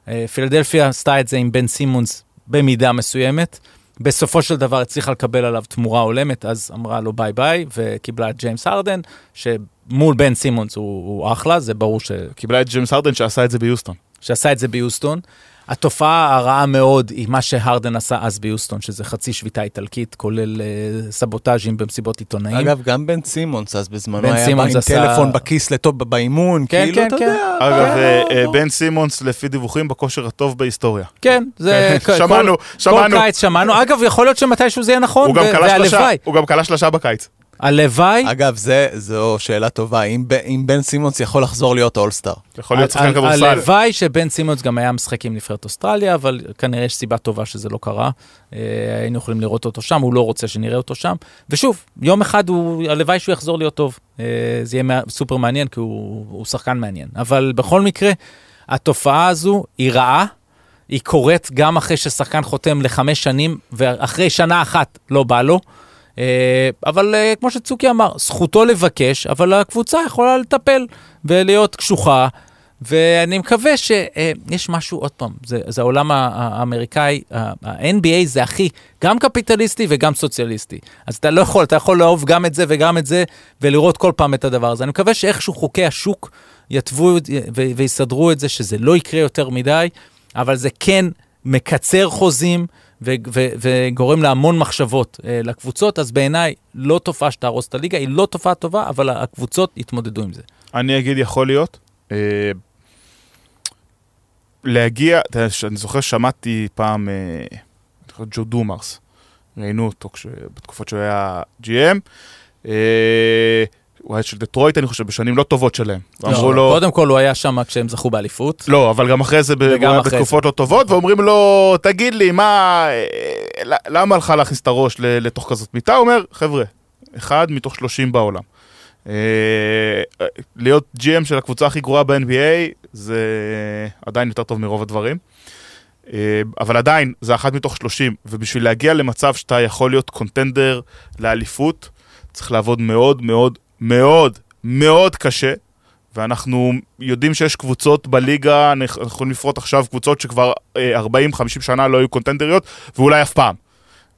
[SPEAKER 3] אה, פילדלפיה עשתה את זה עם בן סימונס במידה מסוימת. בסופו של דבר הצליחה לקבל עליו תמורה הולמת, אז אמרה לו ביי ביי, וקיבלה את ג'יימס הרדן, שמול בן סימונס הוא, הוא אחלה, זה ברור ש...
[SPEAKER 1] קיבלה את ג'יימס הרדן שעשה את זה ביוסטון.
[SPEAKER 3] שעשה את זה ביוסטון. התופעה הרעה מאוד היא מה שהרדן עשה אז ביוסטון, שזה חצי שביתה איטלקית, כולל אה, סבוטאז'ים במסיבות עיתונאים.
[SPEAKER 2] אגב, גם בן סימונס אז בזמנו
[SPEAKER 3] בן
[SPEAKER 2] היה בא עם
[SPEAKER 3] עשה-
[SPEAKER 2] טלפון בכיס לטוב באימון,
[SPEAKER 3] כן,
[SPEAKER 2] כאילו,
[SPEAKER 3] כן,
[SPEAKER 2] אתה
[SPEAKER 3] כן.
[SPEAKER 2] יודע.
[SPEAKER 1] אגב,
[SPEAKER 2] כן,
[SPEAKER 1] אה,
[SPEAKER 2] לא,
[SPEAKER 1] אה,
[SPEAKER 2] לא.
[SPEAKER 1] בן סימונס, לפי דיווחים, בכושר הטוב בהיסטוריה.
[SPEAKER 3] כן, זה... כל-
[SPEAKER 1] שמענו,
[SPEAKER 3] כל,
[SPEAKER 1] שמענו.
[SPEAKER 3] כל קיץ שמענו. אגב, יכול להיות שמתישהו זה יהיה נכון, והלוואי.
[SPEAKER 1] הוא גם כלה שלושה בקיץ.
[SPEAKER 3] הלוואי,
[SPEAKER 2] אגב, זה- זו שאלה טובה, אם ב- אם בן סימונס יכול לחזור להיות אולסטאר.
[SPEAKER 1] יכול להיות שחקן
[SPEAKER 3] ה-
[SPEAKER 1] כדורסל.
[SPEAKER 3] הלוואי שבן סימונס גם היה משחק עם נבחרת אוסטרליה, אבל כנראה יש סיבה טובה שזה לא קרה. אה, היינו יכולים לראות אותו שם, הוא לא רוצה שנראה אותו שם. ושוב, יום אחד הוא, הלוואי שהוא יחזור להיות טוב. אה, זה יהיה סופר מעניין, כי הוא, הוא שחקן מעניין. אבל בכל מקרה, התופעה הזו היא רעה. היא קורית גם אחרי ששחקן חותם לחמש שנים, ואחרי שנה אחת לא בא לו. אה, אבל אה, כמו שצוקי אמר, זכותו לבקש, אבל הקבוצה יכולה לטפל ולהיות קשוחה. ואני מקווה שיש משהו, עוד פעם, זה, זה העולם האמריקאי, ה-NBA זה הכי, גם קפיטליסטי וגם סוציאליסטי. אז אתה לא יכול, אתה יכול לאהוב גם את זה וגם את זה, ולראות כל פעם את הדבר הזה. אני מקווה שאיכשהו חוקי השוק יתוו ויסדרו את זה, שזה לא יקרה יותר מדי, אבל זה כן מקצר חוזים ו- ו- וגורם להמון מחשבות אה, לקבוצות, אז בעיניי לא תופעה שתהרוס את הליגה, היא לא תופעה טובה, אבל הקבוצות יתמודדו עם זה.
[SPEAKER 1] אני אגיד, יכול להיות. אה, להגיע, אני זוכר ששמעתי פעם, אה, ג'ו דומרס, ראיינו אותו כש- בתקופות שהוא היה GM, אה, הוא היה של דטרויט, אני חושב, בשנים לא טובות שלהם.
[SPEAKER 3] לא,
[SPEAKER 1] לו,
[SPEAKER 3] קודם כל הוא היה שם כשהם זכו באליפות.
[SPEAKER 1] לא, אבל גם אחרי זה, הוא היה בתקופות לא טובות, ואומרים לו, תגיד לי, מה, אה, למה לך להכניס את הראש לתוך כזאת מיטה? הוא אומר, חבר'ה, אחד מתוך 30 בעולם. אה, להיות GM של הקבוצה הכי גרועה ב-NBA, זה עדיין יותר טוב מרוב הדברים. אה, אבל עדיין, זה אחת מתוך 30, ובשביל להגיע למצב שאתה יכול להיות קונטנדר לאליפות, צריך לעבוד מאוד מאוד מאוד מאוד קשה, ואנחנו יודעים שיש קבוצות בליגה, אנחנו יכולים לפרוט עכשיו קבוצות שכבר אה, 40-50 שנה לא היו קונטנדריות, ואולי אף פעם.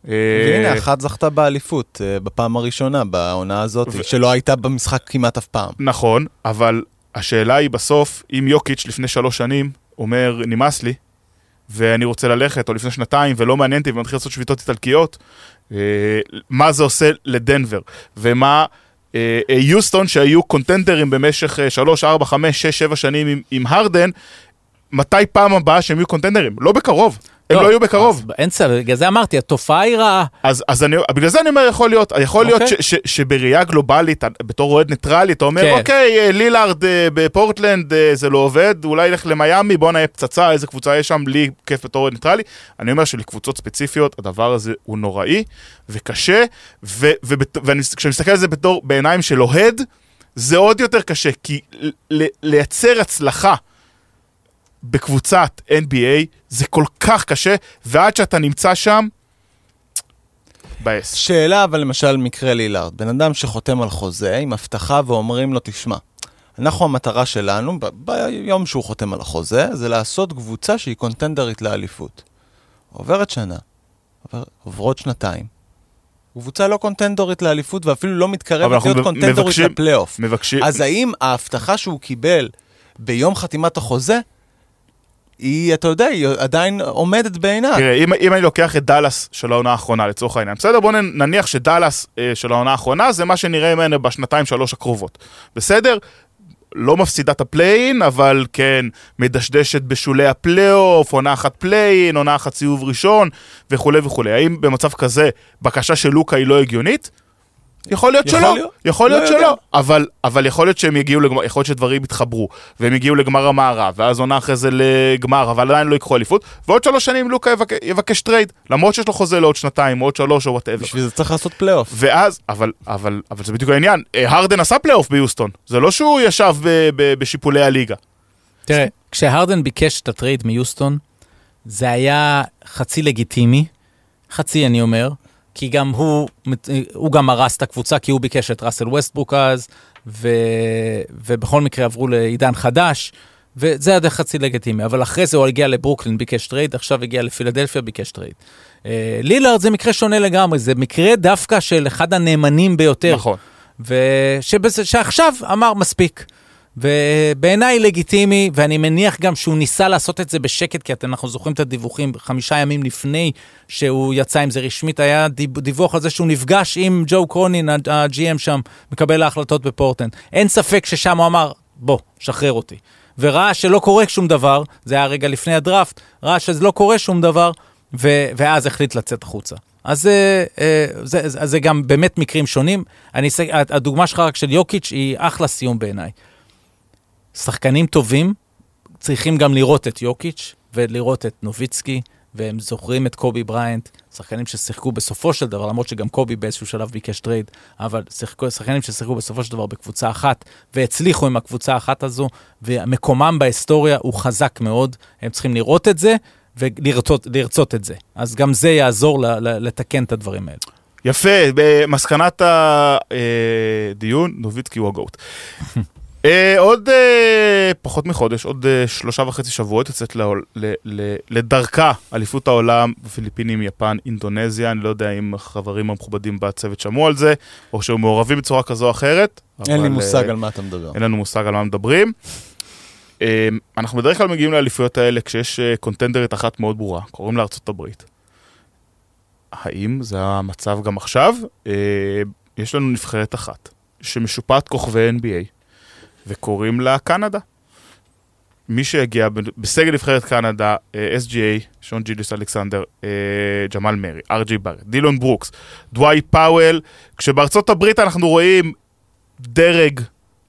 [SPEAKER 1] אה,
[SPEAKER 2] והנה, אחת זכתה באליפות אה, בפעם הראשונה, בעונה הזאת,
[SPEAKER 1] ו-
[SPEAKER 2] שלא הייתה במשחק כמעט אף פעם.
[SPEAKER 1] נכון, אבל השאלה היא בסוף, אם יוקיץ' לפני שלוש שנים אומר, נמאס לי, ואני רוצה ללכת, או לפני שנתיים, ולא מעניין אותי, ומתחיל לעשות שביתות איטלקיות, אה, מה זה עושה לדנבר, ומה אה, אה, יוסטון, שהיו קונטנדרים במשך אה, שלוש, ארבע, חמש, שש, שבע שנים עם, עם הרדן, מתי פעם הבאה שהם יהיו קונטנדרים? לא בקרוב. הם לא יהיו בקרוב.
[SPEAKER 3] אז אין סבב, בגלל זה אמרתי, התופעה היא רעה.
[SPEAKER 1] אז, בגלל זה אני אומר, יכול להיות, יכול להיות
[SPEAKER 3] אוקיי.
[SPEAKER 1] שבראייה גלובלית, בתור אוהד ניטרלי, אתה אומר,
[SPEAKER 3] כן.
[SPEAKER 1] אוקיי, אה, לילארד אה, בפורטלנד אה, זה לא עובד, אולי ילך למיאמי, בואנה יהיה פצצה, איזה קבוצה יש שם, לי כיף בתור אוהד ניטרלי. אני אומר שלקבוצות ספציפיות, הדבר הזה הוא נוראי וקשה, וכשאני מסתכל על זה בתור, בעיניים של אוהד, זה עוד יותר קשה, כי לייצר הצלחה בקבוצת NBA זה כל כך קשה, ועד שאתה נמצא שם, מבאס.
[SPEAKER 2] שאלה, אבל למשל מקרה לילארד, בן אדם שחותם על חוזה עם הבטחה ואומרים לו, תשמע, אנחנו המטרה שלנו, ב- ביום שהוא חותם על החוזה, זה לעשות קבוצה שהיא קונטנדרית לאליפות. עוברת שנה, עובר, עוברות שנתיים, קבוצה לא קונטנדורית לאליפות ואפילו לא מתקרבת להיות קונטנדורית
[SPEAKER 1] מבקשים-
[SPEAKER 2] לפלייאוף.
[SPEAKER 1] מבקשים...
[SPEAKER 2] אז האם ההבטחה שהוא קיבל ביום חתימת החוזה, היא, אתה יודע, היא עדיין עומדת בעיניו?
[SPEAKER 1] תראה, אם, אם אני לוקח את דאלאס של העונה האחרונה, לצורך העניין, בסדר? בואו נניח שדאלאס אה, של העונה האחרונה זה מה שנראה ממנו בשנתיים שלוש הקרובות. בסדר? לא מפסידה את ה play-in, אבל כן מדשדשת בשולי הפלייאוף, עונה אחת play-in, עונה אחת סיבוב ראשון, וכולי וכולי. האם במצב כזה בקשה של לוקה היא לא הגיונית? יכול להיות
[SPEAKER 2] יכול
[SPEAKER 1] שלא,
[SPEAKER 2] להיות.
[SPEAKER 1] יכול
[SPEAKER 2] לא
[SPEAKER 1] להיות
[SPEAKER 2] יודע.
[SPEAKER 1] שלא, אבל, אבל יכול להיות שהם יגיעו לגמר, יכול להיות שדברים יתחברו, והם יגיעו לגמר המערב, ואז עונה אחרי זה לגמר, אבל עדיין לא ייקחו אליפות, ועוד שלוש שנים לוקה יבק, יבקש טרייד, למרות שיש לו חוזה לעוד שנתיים, עוד שלוש, או whatever.
[SPEAKER 2] בשביל זה צריך לעשות פלייאוף.
[SPEAKER 1] ואז, אבל, אבל, אבל זה בדיוק העניין, אה, הרדן עשה פלייאוף ביוסטון, זה לא שהוא ישב ב, ב, בשיפולי הליגה.
[SPEAKER 3] תראה, כשהרדן ביקש את הטרייד מיוסטון, זה היה חצי לגיטימי, חצי אני אומר, כי גם הוא, הוא גם הרס את הקבוצה, כי הוא ביקש את ראסל ווסטברוק אז, ו, ובכל מקרה עברו לעידן חדש, וזה היה חצי לגיטימי. אבל אחרי זה הוא הגיע לברוקלין, ביקש טרייד, עכשיו הגיע לפילדלפיה, ביקש טרייד. אה, לילארד זה מקרה שונה לגמרי, זה מקרה דווקא של אחד הנאמנים ביותר.
[SPEAKER 1] נכון.
[SPEAKER 3] ושעכשיו אמר מספיק. ובעיניי לגיטימי, ואני מניח גם שהוא ניסה לעשות את זה בשקט, כי אנחנו זוכרים את הדיווחים חמישה ימים לפני שהוא יצא עם זה רשמית, היה דיווח על זה שהוא נפגש עם ג'ו קרונין, ה-GM שם, מקבל ההחלטות בפורטנד. אין ספק ששם הוא אמר, בוא, שחרר אותי. וראה שלא קורה שום דבר, זה היה רגע לפני הדראפט, ראה שזה לא קורה שום דבר, ו- ואז החליט לצאת החוצה. אז אה, אה, זה, זה, זה גם באמת מקרים שונים. אני, הדוגמה שלך רק של יוקיץ' היא אחלה סיום בעיניי. שחקנים טובים צריכים גם לראות את יוקיץ' ולראות את נוביצקי, והם זוכרים את קובי בריינט, שחקנים ששיחקו בסופו של דבר, למרות שגם קובי באיזשהו שלב ביקש טרייד, אבל שיחקו, שחקנים ששיחקו בסופו של דבר בקבוצה אחת, והצליחו עם הקבוצה האחת הזו, ומקומם בהיסטוריה הוא חזק מאוד, הם צריכים לראות את זה ולרצות את זה. אז גם זה יעזור לתקן את הדברים האלה.
[SPEAKER 1] יפה, במסקנת הדיון, נוביצקי הוא הגוט. Uh, עוד uh, פחות מחודש, עוד uh, שלושה וחצי שבועות יוצאת לעול, ל, ל, לדרכה אליפות העולם בפיליפינים, יפן, אינדונזיה, אני לא יודע אם החברים המכובדים בצוות שמעו על זה, או שהם מעורבים בצורה כזו או אחרת.
[SPEAKER 2] אין לי מושג uh, על מה אתה מדבר.
[SPEAKER 1] אין לנו מושג על מה מדברים. אה, אנחנו בדרך כלל מגיעים לאליפויות האלה כשיש אה, קונטנדרית אחת מאוד ברורה, קוראים לה ארצות הברית. האם זה המצב גם עכשיו? אה, יש לנו נבחרת אחת, שמשופעת כוכבי NBA. וקוראים לה קנדה. מי שהגיע בסגל נבחרת קנדה, אה, SGA, שיי גילג'ס אלכסנדר, אה, ג'מאל מרי, אר ג'יי בארט, דילון ברוקס, דווייט פאוול, כשבארצות הברית אנחנו רואים דרג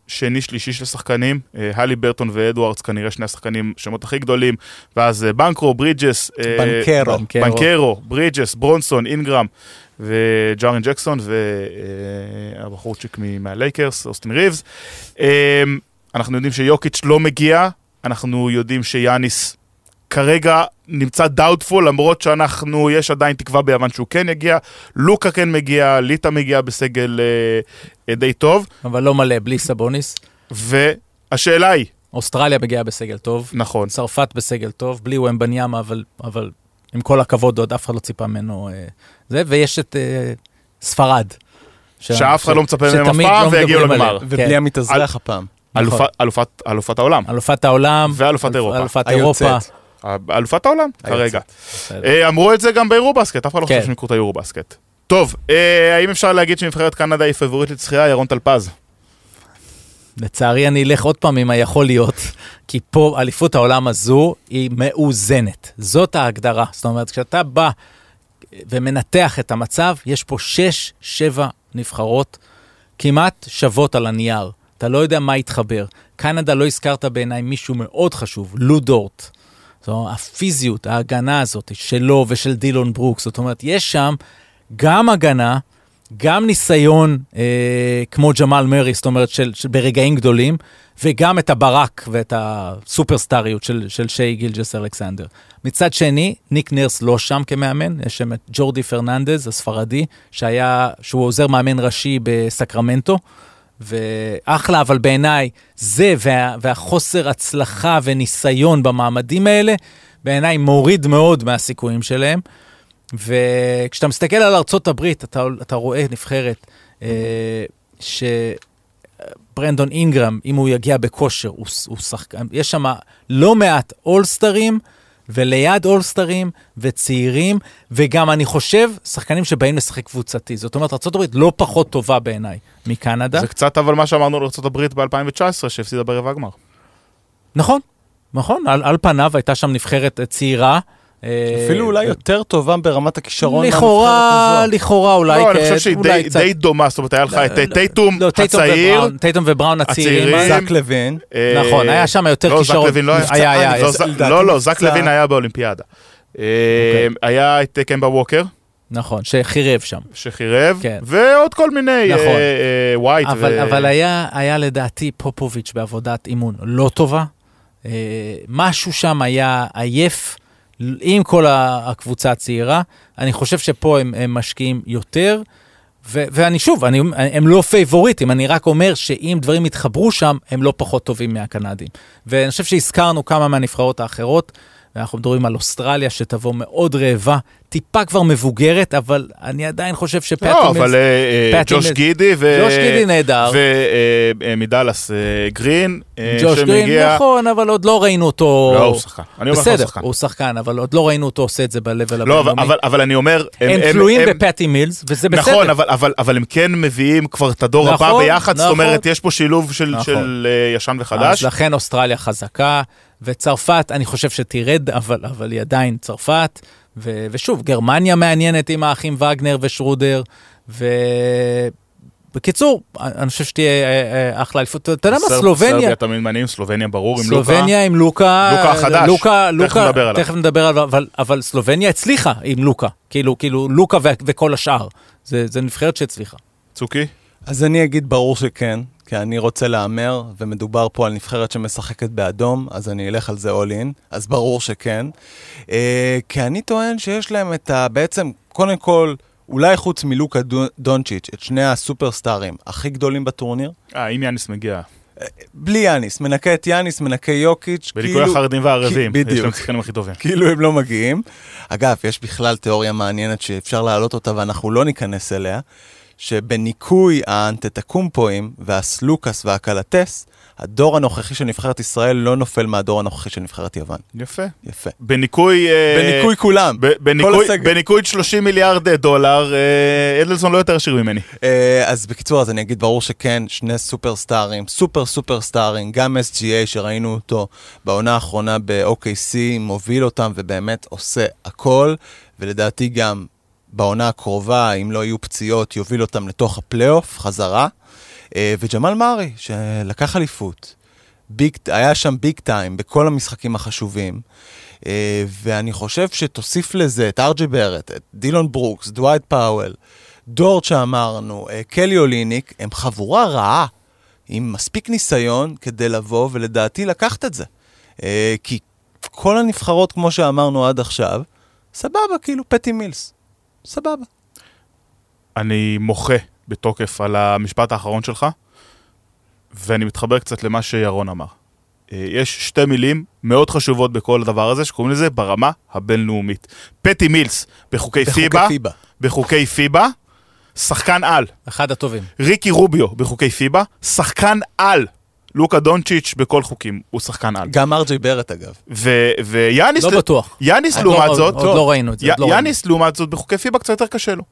[SPEAKER 1] שני-שלישי של שחקנים, אה, האליברטון ואדוארדס כנראה שני השחקנים, שמות הכי גדולים, ואז בנקרו, ברידג'ס,
[SPEAKER 2] בנקרו,
[SPEAKER 1] בנקרו, ברידג'ס, ברונסון, אינגרם וג'ארן ג'קסון והבחורצ'יק מהלייקרס, אוסטין ריבס. אנחנו יודעים שיוקיץ' לא מגיע, אנחנו יודעים שיאניס כרגע נמצא doubtful, למרות שאנחנו, יש עדיין תקווה ביוון שהוא כן יגיע. לוקה כן מגיע, ליטא מגיע בסגל אה, די טוב.
[SPEAKER 3] אבל לא מלא, בלי סבוניס.
[SPEAKER 1] והשאלה היא...
[SPEAKER 3] אוסטרליה מגיעה בסגל טוב.
[SPEAKER 1] נכון.
[SPEAKER 3] צרפת בסגל טוב, בלי ומבניאמה, אבל, אבל עם כל הכבוד, עוד אף אחד לא ציפה ממנו אה, זה, ויש את אה, ספרד.
[SPEAKER 1] שאף אחד לא מצפה מהם אף פעם, לא ויגיעו לגמר.
[SPEAKER 2] ובלי המתאזרח הפעם.
[SPEAKER 1] נכון. אלופת העולם.
[SPEAKER 3] אלופת העולם.
[SPEAKER 1] ואלופת אירופה.
[SPEAKER 3] אלופת אירופה.
[SPEAKER 1] אלופת העולם, כרגע. אה, אמרו את זה גם ביורו בסקט, אף אחד לא חושב כן. שהם יקרו את היורו בסקט. טוב, האם אפשר להגיד שנבחרת קנדה היא פבוריט לצחייה, ירון טלפז?
[SPEAKER 3] לצערי אני אלך עוד פעם עם היכול להיות, כי פה אליפות העולם הזו היא מאוזנת. זאת ההגדרה. זאת אומרת, כשאתה בא ומנתח את המצב, יש פה שש, שבע נבחרות כמעט שוות על הנייר. אתה לא יודע מה יתחבר. קנדה לא הזכרת בעיניי מישהו מאוד חשוב, לו זאת אומרת, הפיזיות, ההגנה הזאת שלו ושל דילון ברוקס. זאת אומרת, יש שם גם הגנה, גם ניסיון אה, כמו ג'מאל מרי, זאת אומרת, של, של, ברגעים גדולים, וגם את הברק ואת הסופרסטריות של, של שי גילג'ס אלכסנדר. מצד שני, ניק נרס לא שם כמאמן, יש שם את ג'ורדי פרננדז, הספרדי, שהיה, שהוא עוזר מאמן ראשי בסקרמנטו. ואחלה, אבל בעיניי זה וה, והחוסר הצלחה וניסיון במעמדים האלה, בעיניי מוריד מאוד מהסיכויים שלהם. וכשאתה מסתכל על ארצות הברית, אתה, אתה רואה נבחרת אה, שברנדון אינגרם, אם הוא יגיע בכושר, הוא, הוא שחקן, יש שם לא מעט אולסטרים, וליד אולסטרים וצעירים, וגם אני חושב, שחקנים שבאים לשחק קבוצתי. זאת אומרת, ארה"ב לא פחות טובה בעיניי מקנדה.
[SPEAKER 1] זה קצת אבל מה שאמרנו על ארה"ב ב-2019, שהפסידה ברבע הגמר.
[SPEAKER 3] נכון, נכון, על, על פניו הייתה שם נבחרת צעירה.
[SPEAKER 2] אה, אפילו אולי יותר טובה ברמת הכישרון
[SPEAKER 3] לכאורה, לכאורה אולי.
[SPEAKER 1] לא, אני חושב שהיא די דומה, זאת אומרת, היה לך את לא, לא, טייטום
[SPEAKER 3] לא,
[SPEAKER 1] הצעיר.
[SPEAKER 3] טייטום ובראון הצעירים.
[SPEAKER 2] זק לוין.
[SPEAKER 3] אה, נכון, היה שם יותר כישרון.
[SPEAKER 1] לא, זק לוין לא היה. לא, לא, זק לוין היה באולימפיאדה. אה, אוקיי. היה את קמבה ווקר.
[SPEAKER 3] נכון, שחירב שם.
[SPEAKER 1] שחירב, כן. ועוד כל מיני, נכון. ווייט.
[SPEAKER 3] אבל היה לדעתי פופוביץ' בעבודת אימון לא טובה. משהו שם היה עייף. עם כל הקבוצה הצעירה. אני חושב שפה הם, הם משקיעים יותר. ו- ואני שוב, אני, הם לא פייבוריטים, אני רק אומר שאם דברים יתחברו שם, הם לא פחות טובים מהקנדים. ואני חושב שהזכרנו כמה מהנבחרות האחרות, ואנחנו מדברים על אוסטרליה שתבוא מאוד רעבה, טיפה כבר מבוגרת, אבל אני עדיין חושב שפטי
[SPEAKER 1] לא, אבל אה, אה, ג'וש
[SPEAKER 3] מילס-
[SPEAKER 1] גידי ו...
[SPEAKER 3] ג'וש גידי נהדר.
[SPEAKER 1] ומדאלאס גרין, אה,
[SPEAKER 3] ג'וש גרין,
[SPEAKER 1] שמגיע-
[SPEAKER 3] נכון, אבל עוד לא ראינו אותו...
[SPEAKER 1] לא, הוא שחקן. אני אומר
[SPEAKER 3] בסדר. הוא שחקן, אבל עוד לא ראינו אותו עושה את זה ב-level
[SPEAKER 1] לא,
[SPEAKER 3] הבינלאומי.
[SPEAKER 1] אבל- אבל אני אומר...
[SPEAKER 3] הם תלויים בפטי מילס, וזה בסדר.
[SPEAKER 1] נכון, אבל, הם כן מביאים כבר את הדור הבא
[SPEAKER 3] נכון,
[SPEAKER 1] ביחד, זאת
[SPEAKER 3] נכון.
[SPEAKER 1] אומרת, יש פה שילוב של,
[SPEAKER 3] נכון.
[SPEAKER 1] אה, ישן וחדש.
[SPEAKER 3] אז לכן אוסטרליה חזקה, וצרפת, אני חושב שתרד, אבל, אבל היא עדיין צרפת. ו, ושוב, גרמניה מעניינת עם האחים וגנר ושרודר, ובקיצור, אני חושב שתהיה אה, אה, אחלה אליפות. אתה יודע מה, סלובניה,
[SPEAKER 1] סרביה תמיד מעניינים, סלובניה ברור, עם לוקה.
[SPEAKER 3] סלובניה עם לוקה,
[SPEAKER 1] לוקה החדש.
[SPEAKER 3] לוקה,
[SPEAKER 1] תכף
[SPEAKER 3] לוקה,
[SPEAKER 1] נדבר עליו.
[SPEAKER 3] תכף נדבר עליו, אבל, אבל סלובניה הצליחה עם לוקה, כאילו, כאילו לוקה ו- וכל השאר, זה, זה נבחרת שהצליחה.
[SPEAKER 1] צוקי?
[SPEAKER 2] אז אני אגיד ברור שכן, כי אני רוצה להמר, ומדובר פה על נבחרת שמשחקת באדום, אז אני אלך על זה all in, אז ברור שכן. אה, כי אני טוען שיש להם את ה... בעצם, קודם כל, אולי חוץ מלוקה דו- דונצ'יץ', את שני הסופרסטארים הכי גדולים בטורניר,
[SPEAKER 1] אה, אם יאניס מגיע.
[SPEAKER 2] בלי יאניס, מנקה את יאניס, מנקה יוקיץ',
[SPEAKER 1] בליקוי החרדים והערבים.
[SPEAKER 2] כי-
[SPEAKER 1] יש
[SPEAKER 2] בדיוק.
[SPEAKER 1] להם השחקנים הכי טובים.
[SPEAKER 2] כאילו הם לא מגיעים. אגב, יש בכלל תיאוריה מעניינת שאפשר להעלות אותה ואנחנו לא ניכנס אליה, שבניקוי האנטטקומפואים והסלוקס והקלטס, הדור הנוכחי של נבחרת ישראל לא נופל מהדור הנוכחי של נבחרת יוון.
[SPEAKER 1] יפה.
[SPEAKER 2] יפה.
[SPEAKER 1] בניקוי... אה,
[SPEAKER 2] בניקוי כולם,
[SPEAKER 1] ב- בניקוי-
[SPEAKER 2] הסגל.
[SPEAKER 1] בניקוי 30 מיליארד דולר, אה, אדלסון לא יותר עשיר ממני.
[SPEAKER 2] אה, אז בקיצור, אז אני אגיד ברור שכן, שני סופרסטארים, סופר סופרסטארים, גם SGA שראינו אותו בעונה האחרונה ב-OKC, מוביל אותם ובאמת עושה הכל, ולדעתי גם בעונה הקרובה, אם לא יהיו פציעות, יוביל אותם לתוך הפלייאוף, חזרה. אה, וג'מאל מארי, שלקח אליפות, big, היה שם big time בכל המשחקים החשובים. אה, ואני חושב שתוסיף לזה את אר ג'יי בארט, את דילון ברוקס, דווייט פאוול, דורט שאמרנו, אה, קלי אוליניק, הם חבורה רעה, עם מספיק ניסיון כדי לבוא ולדעתי לקחת את זה. כי כל הנבחרות, כמו שאמרנו עד עכשיו, סבבה, כאילו פטי מילס. סבבה.
[SPEAKER 1] אני מוחה בתוקף על המשפט האחרון שלך, ואני מתחבר קצת למה שירון אמר. אה, יש שתי מילים מאוד חשובות בכל הדבר הזה, שקוראים לזה ברמה הבינלאומית. פטי מילס בחוקי פיבה,
[SPEAKER 2] פיבה.
[SPEAKER 1] בחוקי פיבה, שחקן על.
[SPEAKER 3] אחד הטובים.
[SPEAKER 1] ריקי רוביו בחוקי פיבה, שחקן על. לוקה דונצ'יץ' בכל חוקים הוא שחקן על.
[SPEAKER 2] גם ארג'י ברט אגב.
[SPEAKER 1] ו- ויאניס,
[SPEAKER 3] לא בטוח.
[SPEAKER 1] יאניס
[SPEAKER 3] עוד
[SPEAKER 1] לעומת
[SPEAKER 3] לא-
[SPEAKER 1] זאת,
[SPEAKER 3] עוד לא ראינו את זה,
[SPEAKER 1] י-
[SPEAKER 3] עוד לא ראינו.
[SPEAKER 1] יאניס לעומת זאת בחוקי פיבה קצת יותר קשה לו.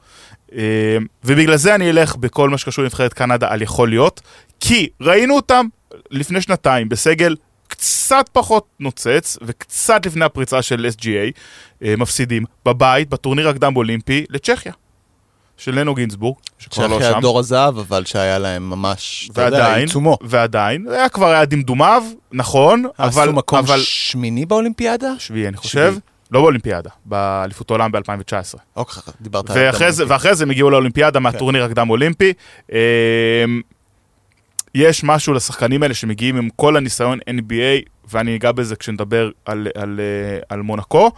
[SPEAKER 1] אה, ובגלל זה אני אלך בכל מה שקשור לנבחרת קנדה על יכול להיות, כי ראינו אותם לפני שנתיים בסגל קצת פחות נוצץ, וקצת לפני הפריצה של SGA, אה, מפסידים בבית, בטורניר הקדם אולימפי, לצ'כיה. של לנו גינזבורג, שכבר לא
[SPEAKER 2] שאחרי
[SPEAKER 1] שם.
[SPEAKER 2] הדור הזהב, אבל שהיה להם ממש, אתה יודע,
[SPEAKER 1] ועדיין,
[SPEAKER 2] עיצומו.
[SPEAKER 1] ועדיין, זה היה כבר היה דמדומיו, נכון, אבל,
[SPEAKER 2] עשו מקום
[SPEAKER 1] אבל,
[SPEAKER 2] שמיני באולימפיאדה?
[SPEAKER 1] שביעי אני חושב,
[SPEAKER 2] שביעי.
[SPEAKER 1] לא באולימפיאדה, באליפות העולם ב-2019.
[SPEAKER 2] אוקיי, דיברת על...
[SPEAKER 1] ואחרי זה, ואחרי זה הם הגיעו לאולימפיאדה מהטורניר הקדם אולימפי. אמ, יש משהו לשחקנים האלה שמגיעים עם כל הניסיון NBA, ואני אגע בזה כשנדבר על, על, אה, על מונקו.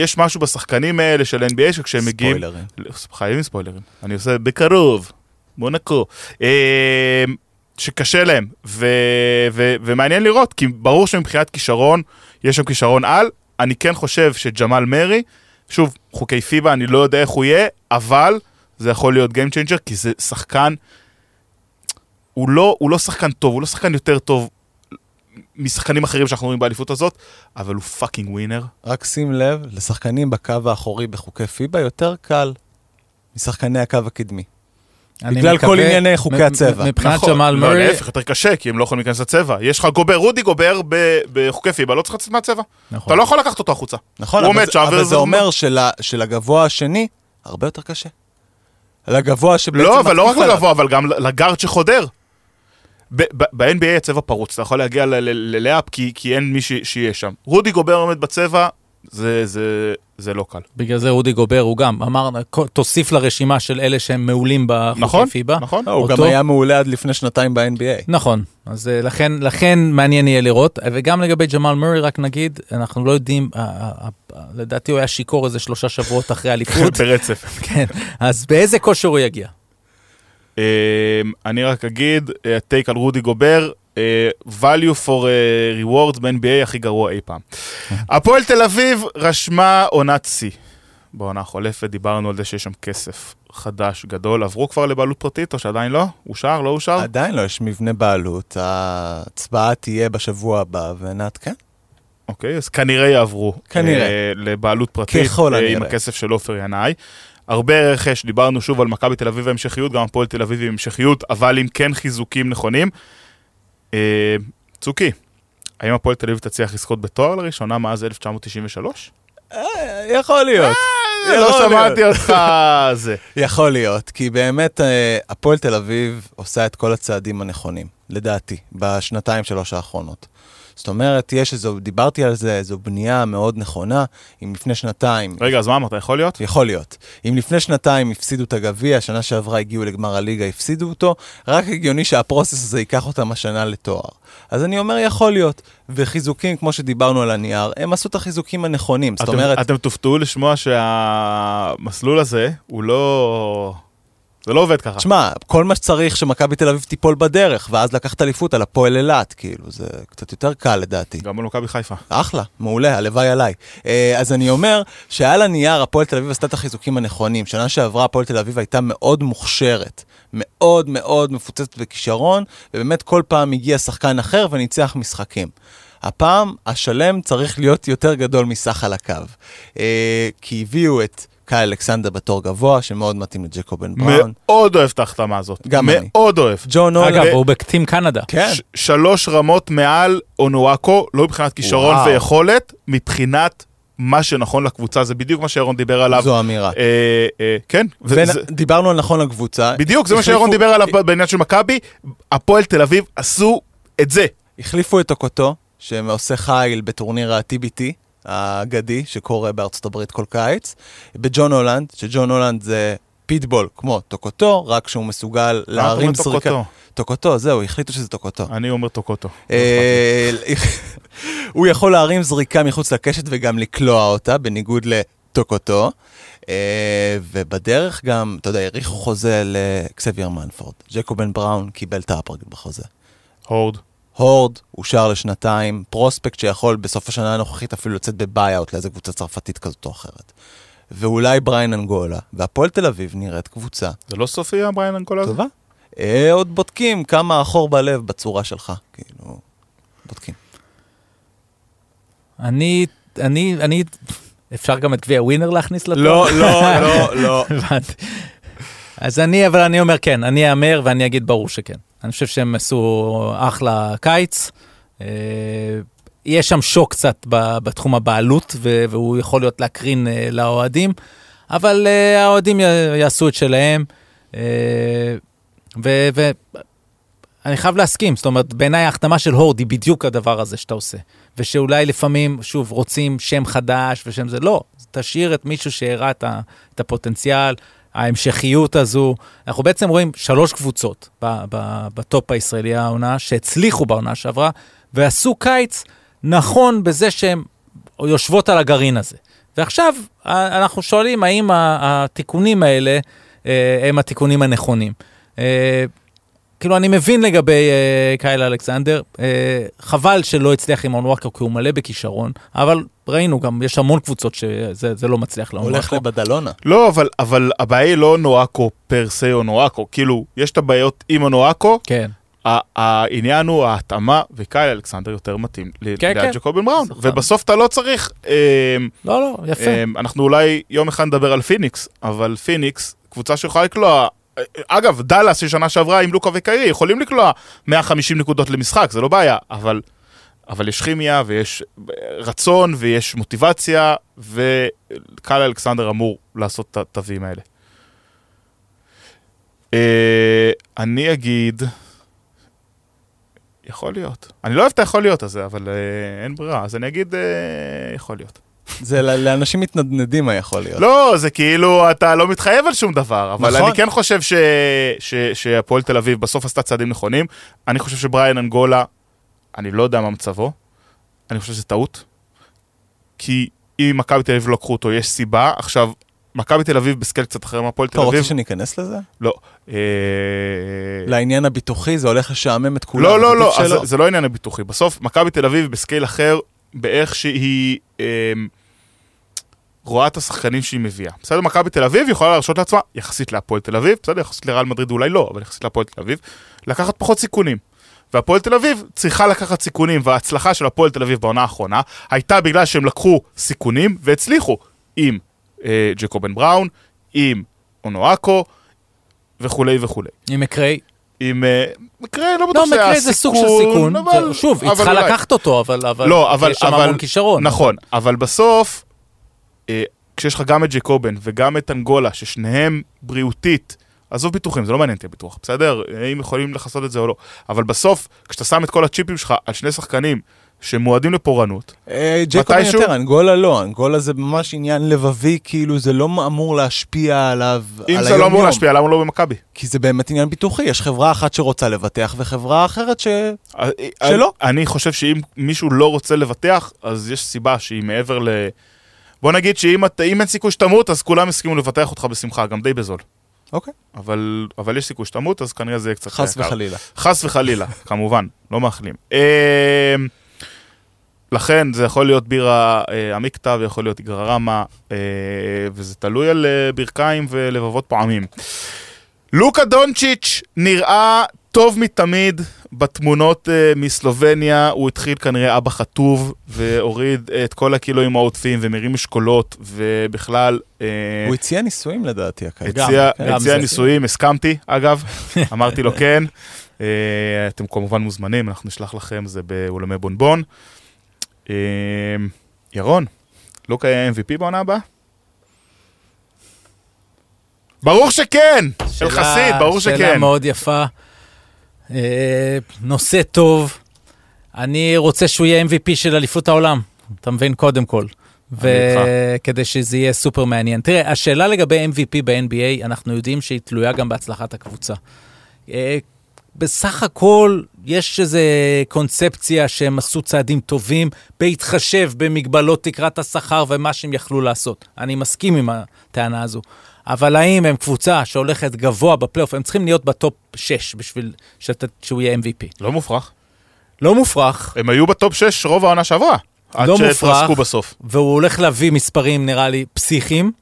[SPEAKER 1] יש משהו בשחקנים האלה של NBA שכשהם מגיעים...
[SPEAKER 2] ספוילרים.
[SPEAKER 1] חייבים ספוילרים. אני עושה בקרוב, מונקו. אמ, שקשה להם, ו, ו, ומעניין לראות, כי ברור שמבחינת כישרון, יש שם כישרון על. אני כן חושב שג'מאל מרי, שוב, חוקי פיבה, אני לא יודע איך הוא יהיה, אבל זה יכול להיות Game Changer, כי זה שחקן, הוא לא, הוא לא שחקן טוב, הוא לא שחקן יותר טוב משחקנים אחרים שאנחנו רואים באליפות הזאת, אבל הוא fucking winner.
[SPEAKER 2] רק שים לב, לשחקנים בקו האחורי בחוקי פיבה יותר קל משחקני הקו הקדמי. בגלל כל ענייני חוקי הצבע.
[SPEAKER 3] מבחינת
[SPEAKER 1] נכון,
[SPEAKER 3] ג'מאל
[SPEAKER 1] לא,
[SPEAKER 3] מרי,
[SPEAKER 1] להפך, יותר קשה, כי הם לא יכולים להיכנס לצבע. יש לך גובר, רודי גובר בחוקי פיבה, לא צריך לצאת מהצבע.
[SPEAKER 3] נכון.
[SPEAKER 1] אתה לא יכול לקחת אותו החוצה.
[SPEAKER 2] נכון, אבל, זה- אבל אומר של, שלגבוה השני, הרבה יותר קשה. לגבוה שבעצם...
[SPEAKER 1] לא, אבל לא רק. לגבוה, אבל גם לגארד שחודר. ב-NBA הצבע פרוץ, אתה יכול להגיע ללאפ כי כי אין מי ש- שיהיה שם. רודי גובר עומד בצבע, זה, זה, זה לא קל.
[SPEAKER 3] בגלל זה רודי גובר הוא גם אמר, "כל- תוסיף לרשימה של אלה שהם מעולים בחוקי
[SPEAKER 1] נכון,
[SPEAKER 3] פיבה.
[SPEAKER 1] נכון.
[SPEAKER 2] לא, הוא גם היה מעולה עד לפני שנתיים ב-NBA.
[SPEAKER 3] נכון, אז אה, לכן, לכן מעניין יהיה לראות, וגם לגבי ג'מאל מורי, רק נגיד, אנחנו לא יודעים, אה, אה, אה, לדעתי הוא היה שיכור איזה שלושה שבועות אחרי אליפות,
[SPEAKER 1] ברצף.
[SPEAKER 3] כן, אז באיזה כושר הוא יגיע?
[SPEAKER 1] אמ, אני רק אגיד, טייק על רודי גובר, אה, value for אה, rewards ב-NBA הכי גרוע אי פעם. הפועל תל אביב רשמה עונת שיא. בעונה החולפת דיברנו על זה שיש שם כסף חדש גדול. עברו כבר לבעלות פרטית או שעדיין לא? אושר? לא אושר?
[SPEAKER 2] עדיין לא, יש מבנה בעלות, ההצבעה תהיה בשבוע הבא, ונעדכן.
[SPEAKER 1] אוקיי, אז כנראה יעברו.
[SPEAKER 2] כנראה.
[SPEAKER 1] אה, לבעלות פרטית.
[SPEAKER 2] ככל
[SPEAKER 1] אה,
[SPEAKER 2] הנראה.
[SPEAKER 1] עם הכסף של עופר ינאי. הרבה רכש, דיברנו שוב על מכבי תל אביב והמשכיות, גם הפועל תל אביב עם המשכיות, אבל עם כן חיזוקים נכונים. אה, צוקי, האם הפועל תל אביב תצליח לזכות בתואר לראשונה מאז 1993?
[SPEAKER 2] אה, יכול להיות.
[SPEAKER 1] לא
[SPEAKER 2] יכול
[SPEAKER 1] שמעתי
[SPEAKER 2] להיות.
[SPEAKER 1] אותך זה.
[SPEAKER 2] יכול להיות, כי באמת אה, הפועל תל אביב עושה את כל הצעדים הנכונים, לדעתי, בשנתיים שלוש האחרונות. זאת אומרת, יש איזו, דיברתי על זה, איזו בנייה מאוד נכונה, אם לפני שנתיים,
[SPEAKER 1] רגע, אז מה אמרת, יכול להיות?
[SPEAKER 2] יכול להיות. אם לפני שנתיים הפסידו את הגביע, שנה שעברה הגיעו לגמר הליגה, הפסידו אותו, רק הגיוני שהפרוסס הזה ייקח אותם השנה לתואר. אז אני אומר, יכול להיות. וחיזוקים, כמו שדיברנו על הנייר, הם עשו את החיזוקים הנכונים. זאת
[SPEAKER 1] אתם-
[SPEAKER 2] אומרת,
[SPEAKER 1] אתם תופתעו לשמוע שהמסלול הזה הוא לא... זה לא עובד ככה.
[SPEAKER 2] תשמע, כל מה שצריך שמכבי תל אביב תיפול בדרך, ואז לקחת אליפות על הפועל אילת, כאילו, זה קצת יותר קל לדעתי.
[SPEAKER 1] גם מול מכבי חיפה.
[SPEAKER 2] אחלה, מעולה, הלוואי עליי. אה, אז אני אומר שעל הנייר הפועל תל אביב עשתה את החיזוקים הנכונים. שנה שעברה הפועל תל אביב הייתה מאוד מוכשרת, מאוד מאוד מפוצצת בכישרון, ובאמת כל פעם הגיע שחקן אחר וניצח משחקים. הפעם השלם צריך להיות יותר גדול מסך על הקו. אה, כי הביאו את קאי אלכסנדר בתור גבוה, שמאוד מתאים לג'קובן בראון.
[SPEAKER 1] מאוד אוהב את ההחתמה הזאת.
[SPEAKER 2] גם אני.
[SPEAKER 1] מאוד אוהב.
[SPEAKER 2] ג'ון הולנד.
[SPEAKER 3] אגב, הוא בטים קנדה.
[SPEAKER 2] כן.
[SPEAKER 1] ש- שלוש רמות מעל אונואקו, לא מבחינת כישרון
[SPEAKER 2] וואו.
[SPEAKER 1] ויכולת, מבחינת מה שנכון לקבוצה, זה בדיוק מה שירון דיבר עליו.
[SPEAKER 2] זו אמירה.
[SPEAKER 1] אה, אה, כן, וזה-
[SPEAKER 2] ודיברנו על נכון לקבוצה.
[SPEAKER 1] בדיוק, זה מה שירון דיבר עליו בעניין של מכבי, הפועל תל אביב עשו את זה.
[SPEAKER 2] החליפו את טוקוטו, שעושה חייל בטורניר ה-TBT האגדי, שקורה בארצות הברית כל קיץ, בג'ון הולנד, שג'ון הולנד זה פיטבול כמו טוקוטו, רק שהוא מסוגל להרים זריקה.
[SPEAKER 1] טוקוטו?
[SPEAKER 2] זהו, החליטו שזה טוקוטו.
[SPEAKER 1] אני אומר טוקוטו.
[SPEAKER 2] אה, הוא יכול להרים זריקה מחוץ לקשת וגם לקלוע אותה, בניגוד לטוקוטו. אה, ובדרך גם, אתה יודע, האריכו חוזה לקסבייר מנפורד. ג'קובן בראון קיבל את האפרגד בחוזה.
[SPEAKER 1] הורד.
[SPEAKER 2] הורד אושר לשנתיים, פרוספקט שיכול בסוף השנה הנוכחית אפילו לצאת בביי-אוט לאיזה קבוצה צרפתית כזאת או אחרת. ואולי בריין אנגולה, והפועל תל אביב נראית קבוצה
[SPEAKER 1] זה לא סופי הבריין אנקולה הזה?
[SPEAKER 2] טובה. אה, עוד בודקים כמה החור בלב בצורה שלך, כאילו, בודקים.
[SPEAKER 3] אני, אני, אני, אפשר גם את גביע ווינר להכניס לתואר?
[SPEAKER 1] לא, לא, לא, לא.
[SPEAKER 3] אז אני, אבל אני אומר כן, אני אאמר ואני אגיד ברור שכן. אני חושב שהם עשו אחלה קיץ. אה, יש שם שוק קצת בתחום הבעלות, והוא יכול להיות להקרין אה, לאוהדים, אבל אה, האוהדים יעשו את שלהם. ואני חייב להסכים, זאת אומרת, בעיניי ההחתמה של הורד היא בדיוק הדבר הזה שאתה עושה. ושאולי לפעמים, שוב, רוצים שם חדש ושם זה, לא, תשאיר את מישהו שהראה את הפוטנציאל, ההמשכיות הזו. אנחנו בעצם רואים שלוש קבוצות בטופ הישראלי העונה, שהצליחו בעונה שעברה, ועשו קיץ נכון בזה שהן יושבות על הגרעין הזה. ועכשיו אנחנו שואלים האם התיקונים האלה אה, הם התיקונים הנכונים. אה, כאילו, אני מבין לגבי אה, קייל אלכסנדר, אה, חבל שלא הצליח עם אונוואקו כי הוא מלא בכישרון, אבל ראינו גם, יש המון קבוצות שזה זה לא מצליח
[SPEAKER 2] הולך
[SPEAKER 3] לאונוואקו.
[SPEAKER 2] לבדלונה.
[SPEAKER 1] לא, אבל, אבל הבעיה היא לא נואקו פר סה או נואקו. כאילו, יש את הבעיות עם הנואקו,
[SPEAKER 3] כן.
[SPEAKER 1] העניין הוא ההתאמה, וקייל אלכסנדר יותר מתאים
[SPEAKER 3] כן,
[SPEAKER 1] ליד
[SPEAKER 3] כן.
[SPEAKER 1] ג'קובן בראון. ובסוף אתה לא צריך... אמ,
[SPEAKER 3] לא, לא, יפה.
[SPEAKER 1] אמ, אנחנו אולי יום אחד נדבר על פיניקס, אבל פיניקס, קבוצה שיכולה לקלוע... אגב, דאלאס של שנה שעברה עם לוקה וקיירי יכולים לקלוע 150 נקודות למשחק, זה לא בעיה, אבל, אבל יש כימיה ויש רצון ויש מוטיבציה, וקייל אלכסנדר אמור לעשות את התווים האלה. אה, אני אגיד, יכול להיות. אני לא אוהב את היכול להיות הזה, אבל אה, אין ברירה, אז אני אגיד, אה, יכול להיות.
[SPEAKER 2] זה לאנשים מתנדנדים היה יכול להיות.
[SPEAKER 1] לא, זה כאילו, אתה לא מתחייב על שום דבר, אבל
[SPEAKER 2] נכון.
[SPEAKER 1] אני כן חושב ש- ש- שהפועל תל אביב בסוף עשתה צעדים נכונים. אני חושב שבריאן אנגולה, אני לא יודע מה מצבו, אני חושב שזה טעות. כי אם מכבי תל אביב לא לקחו אותו, יש סיבה. עכשיו, מכבי תל אביב בסקייל קצת אחר מהפועל
[SPEAKER 2] אתה
[SPEAKER 1] תל
[SPEAKER 2] רוצה
[SPEAKER 1] אביב.
[SPEAKER 2] שניכנס לזה?
[SPEAKER 1] לא. אה,
[SPEAKER 2] לעניין הביטוחי זה הולך לשעמם את כולם.
[SPEAKER 1] לא, לא, לא. זה, לא העניין הביטוחי. בסוף, מכבי תל אביב בסקייל אחר, באיך שהיא אה, רואה את השחקנים שהיא מביאה. בסדר, מכבי תל אביב יכולה להרשות לעצמה, יחסית להפועל תל אביב, בסדר, יחסית לריאל מדריד אולי לא, אבל יחסית להפועל תל אביב, לקחת פחות סיכונים. והפועל תל אביב צריכה לקחת סיכונים, וההצלחה של הפועל תל אביב בעונה האחרונה הייתה בגלל שהם לקחו סיכונים והצליחו עם אה, ג'קובן בראון, עם אונואקו וכולי וכולי.
[SPEAKER 3] עם מקריי.
[SPEAKER 1] עם אה, מקרה, לא
[SPEAKER 3] לא,
[SPEAKER 1] בטוח שהיה
[SPEAKER 3] מקריי זה סוג של סיכון.
[SPEAKER 1] אבל-
[SPEAKER 3] זה- שוב, היא צריכה. לקחת אותו, אבל אבל-
[SPEAKER 1] לא, אבל...
[SPEAKER 3] יש שם המון כישרון.
[SPEAKER 1] נכון, אבל בסוף, כשיש לך גם את ג'קובן וגם את אנגולה, ששניהם בריאותית, עזוב ביטוחים, זה לא מעניין אותי הביטוח, בסדר? אם יכולים לכסות את זה או לא. אבל בסוף, כשאתה שם את כל הצ'יפים שלך על שני שחקנים שמועדים לפורענות,
[SPEAKER 2] אה, ג'קובן
[SPEAKER 1] מתישהו-
[SPEAKER 2] יותר, אנגולה לא, אנגולה זה ממש עניין לבבי, כאילו זה לא אמור להשפיע עליו,
[SPEAKER 1] אם
[SPEAKER 2] על
[SPEAKER 1] זה לא אמור
[SPEAKER 2] היום-יום.
[SPEAKER 1] להשפיע, למה לא במכבי?
[SPEAKER 2] כי זה באמת עניין ביטוחי, יש חברה אחת שרוצה לבטח וחברה אחרת ש...
[SPEAKER 1] אה,
[SPEAKER 2] שלא.
[SPEAKER 1] אני חושב שאם מישהו לא רוצה לבטח, אז יש סיבה שהיא מעבר ל... בוא נגיד שאם את- אין סיכוי שתמות, אז כולם יסכימו לבטח אותך בשמחה, גם די בזול.
[SPEAKER 2] אוקיי.
[SPEAKER 1] אבל, אבל יש סיכוי שתמות, אז כנראה זה יהיה קצת
[SPEAKER 2] חס. וחלילה.
[SPEAKER 1] חס וחלילה, כמובן, לא מאחלים. אמ, לכן זה יכול להיות בירה אה, עמיקתא ויכול להיות איגררמה, אה, וזה תלוי על אה, ברכיים ולבבות פעמים. לוקה דונצ'יץ' נראה טוב מתמיד בתמונות אה, מסלובניה, הוא התחיל כנראה אבא חטוב, והוריד את כל הקילואים העודפים ומרים משקולות, ובכלל... אה,
[SPEAKER 2] הוא הציע נישואים לדעתי, הקיץ.
[SPEAKER 3] גם,
[SPEAKER 1] הציע,
[SPEAKER 3] כן. גם
[SPEAKER 1] הציע
[SPEAKER 3] זה.
[SPEAKER 1] נישואים, הסכמתי אגב, אמרתי לו כן. אה, אתם כמובן מוזמנים, אנחנו נשלח לכם, זה באולמי בונבון. אה, ירון, לוקה היה MVP בעונה הבאה? ברור שכן!
[SPEAKER 3] שאלה-
[SPEAKER 1] אלחסיד, ברור
[SPEAKER 3] שאלה
[SPEAKER 1] שכן. מאוד...
[SPEAKER 3] מאוד יפה. אה, נושא טוב. אני רוצה שהוא יהיה MVP של אליפות העולם, אתה מבין? קודם כל. וכדי שזה יהיה סופר מעניין. תראה, השאלה לגבי MVP ב-NBA, אנחנו יודעים שהיא תלויה גם בהצלחת הקבוצה. אה, בסך הכל, יש איזו קונספציה שהם עשו צעדים טובים, בהתחשב במגבלות תקרת השכר ומה שהם יכלו לעשות. אני מסכים עם הטענה הזו. אבל האם הם קבוצה שהולכת גבוה בפלייאוף, הם צריכים להיות בטופ 6 בשביל ש, שהוא יהיה MVP.
[SPEAKER 1] לא מופרך.
[SPEAKER 3] לא מופרך,
[SPEAKER 1] הם היו בטופ 6 רוב העונה שעברה. עוד
[SPEAKER 3] לא מופרך.
[SPEAKER 1] שהתרסקו בסוף.
[SPEAKER 3] והוא הולך להביא מספרים, נראה לי, פסיכיים,